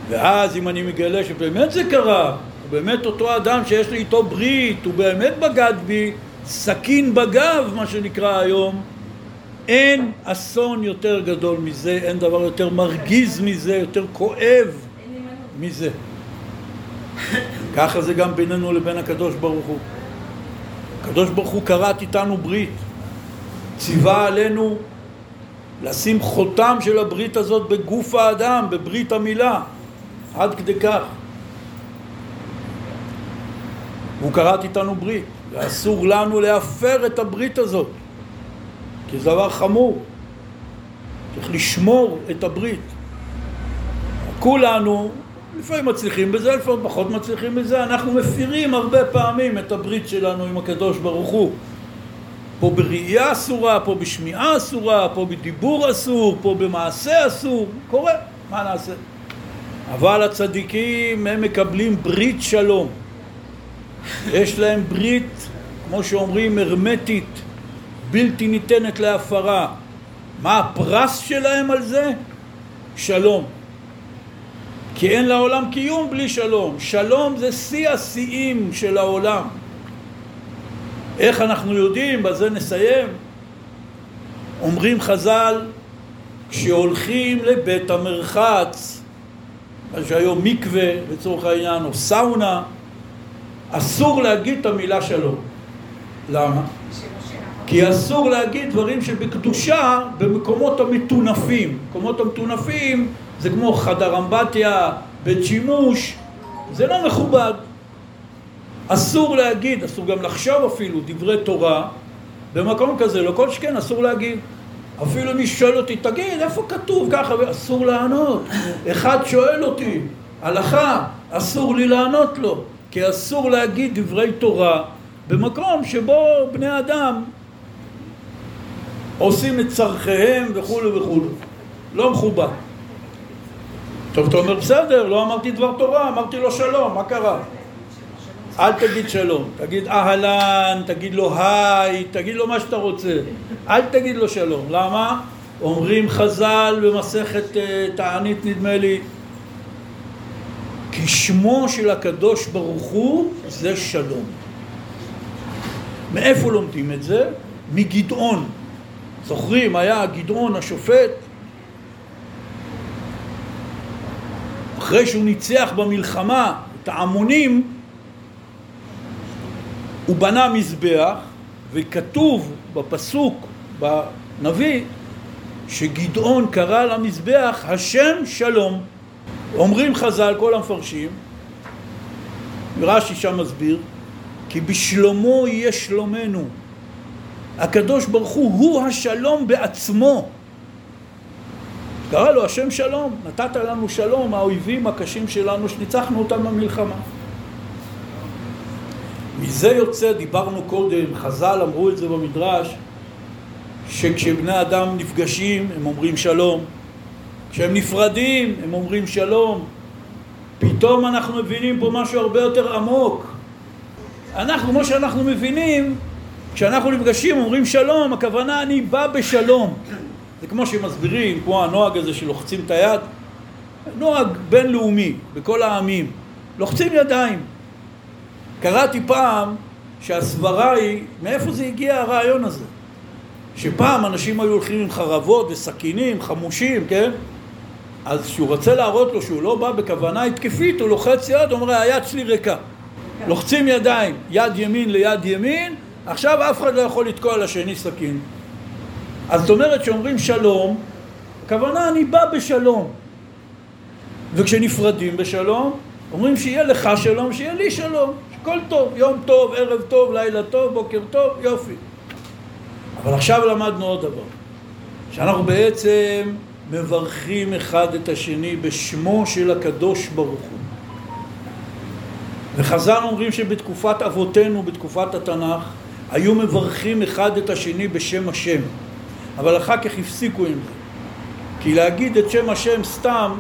ואז אם אני מגלה שבאמת זה קרה, הוא באמת אותו אדם שיש לי איתו ברית, הוא באמת בגד בי, סכין בגב, מה שנקרא היום, אין אסון יותר גדול מזה, אין דבר יותר מרגיז מזה, יותר כואב מזה. ככה זה גם בינינו לבין הקדוש ברוך הוא. הקדוש ברוך הוא כרת איתנו ברית, ציווה עלינו לשים חותם של הברית הזאת בגוף האדם, בברית המילה, עד כדי כך. הוא כרת איתנו ברית, ואסור לנו להפר את הברית הזאת. כי זה דבר חמור. צריך לשמור את הברית. כולנו, לפעמים מצליחים בזה, לפעמים פחות מצליחים בזה, אנחנו מפירים הרבה פעמים את הברית שלנו עם הקדוש ברוך הוא. פה בראייה אסורה, פה בשמיעה אסורה, פה בדיבור אסור, פה במעשה אסור, קורה, מה נעשה? אבל הצדיקים הם מקבלים ברית שלום. יש להם ברית, כמו שאומרים, הרמטית, בלתי ניתנת להפרה. מה הפרס שלהם על זה? שלום. כי אין לעולם קיום בלי שלום. שלום זה שיא השיאים של העולם. איך אנחנו יודעים? בזה נסיים. אומרים חז"ל כשהולכים לבית המרחץ, שהיום מקווה לצורך העניין, או סאונה, אסור להגיד את המילה שלום. למה? כי אסור להגיד דברים שבקדושה במקומות המטונפים. מקומות המטונפים זה כמו חדר אמבטיה, בית שימוש, זה לא מכובד. אסור להגיד, אסור גם לחשוב אפילו דברי תורה במקום כזה, לא כל שכן אסור להגיד. אפילו מי שואל אותי, תגיד, איפה כתוב ככה? אסור לענות. אחד שואל אותי, הלכה, אסור לי לענות לו, כי אסור להגיד דברי תורה במקום שבו בני אדם עושים את צרכיהם וכולי וכולי. לא מכובד. טוב, אתה אומר, בסדר, לא אמרתי דבר תורה, אמרתי לו שלום, מה קרה? אל תגיד שלום, תגיד אהלן, תגיד לו היי, תגיד לו מה שאתה רוצה. אל תגיד לו שלום. למה? אומרים חז"ל במסכת אה, תענית נדמה לי, כי שמו של הקדוש ברוך הוא זה שלום. מאיפה לומדים את זה? מגדעון. זוכרים, היה גדעון השופט, אחרי שהוא ניצח במלחמה את העמונים, הוא בנה מזבח, וכתוב בפסוק, בנביא, שגדעון קרא למזבח השם שלום. אומרים חז"ל, כל המפרשים, רש"י שם מסביר, כי בשלומו יהיה שלומנו. הקדוש ברוך הוא הוא השלום בעצמו. קרא לו השם שלום, נתת לנו שלום, האויבים הקשים שלנו שניצחנו אותם במלחמה. מזה יוצא, דיברנו קודם, חז"ל אמרו את זה במדרש, שכשבני אדם נפגשים הם אומרים שלום, כשהם נפרדים הם אומרים שלום. פתאום אנחנו מבינים פה משהו הרבה יותר עמוק. אנחנו, כמו שאנחנו מבינים, כשאנחנו נפגשים אומרים שלום, הכוונה אני בא בשלום. זה כמו שמסבירים, כמו הנוהג הזה שלוחצים את היד, נוהג בינלאומי בכל העמים, לוחצים ידיים. קראתי פעם שהסברה היא, מאיפה זה הגיע הרעיון הזה? שפעם אנשים היו הולכים עם חרבות וסכינים, חמושים, כן? אז כשהוא רוצה להראות לו שהוא לא בא בכוונה התקפית, הוא לוחץ יד, אומר, היד שלי ריקה. לוחצים ידיים, יד ימין ליד ימין, עכשיו אף אחד לא יכול לתקוע לשני סכין. אז זאת אומרת שאומרים שלום, הכוונה אני בא בשלום. וכשנפרדים בשלום, אומרים שיהיה לך שלום, שיהיה לי שלום, הכל טוב, יום טוב, ערב טוב, לילה טוב, בוקר טוב, יופי. אבל עכשיו למדנו עוד דבר, שאנחנו בעצם מברכים אחד את השני בשמו של הקדוש ברוך הוא. וחז"ל אומרים שבתקופת אבותינו, בתקופת התנ"ך, היו מברכים אחד את השני בשם השם, אבל אחר כך הפסיקו עם זה. כי להגיד את שם השם סתם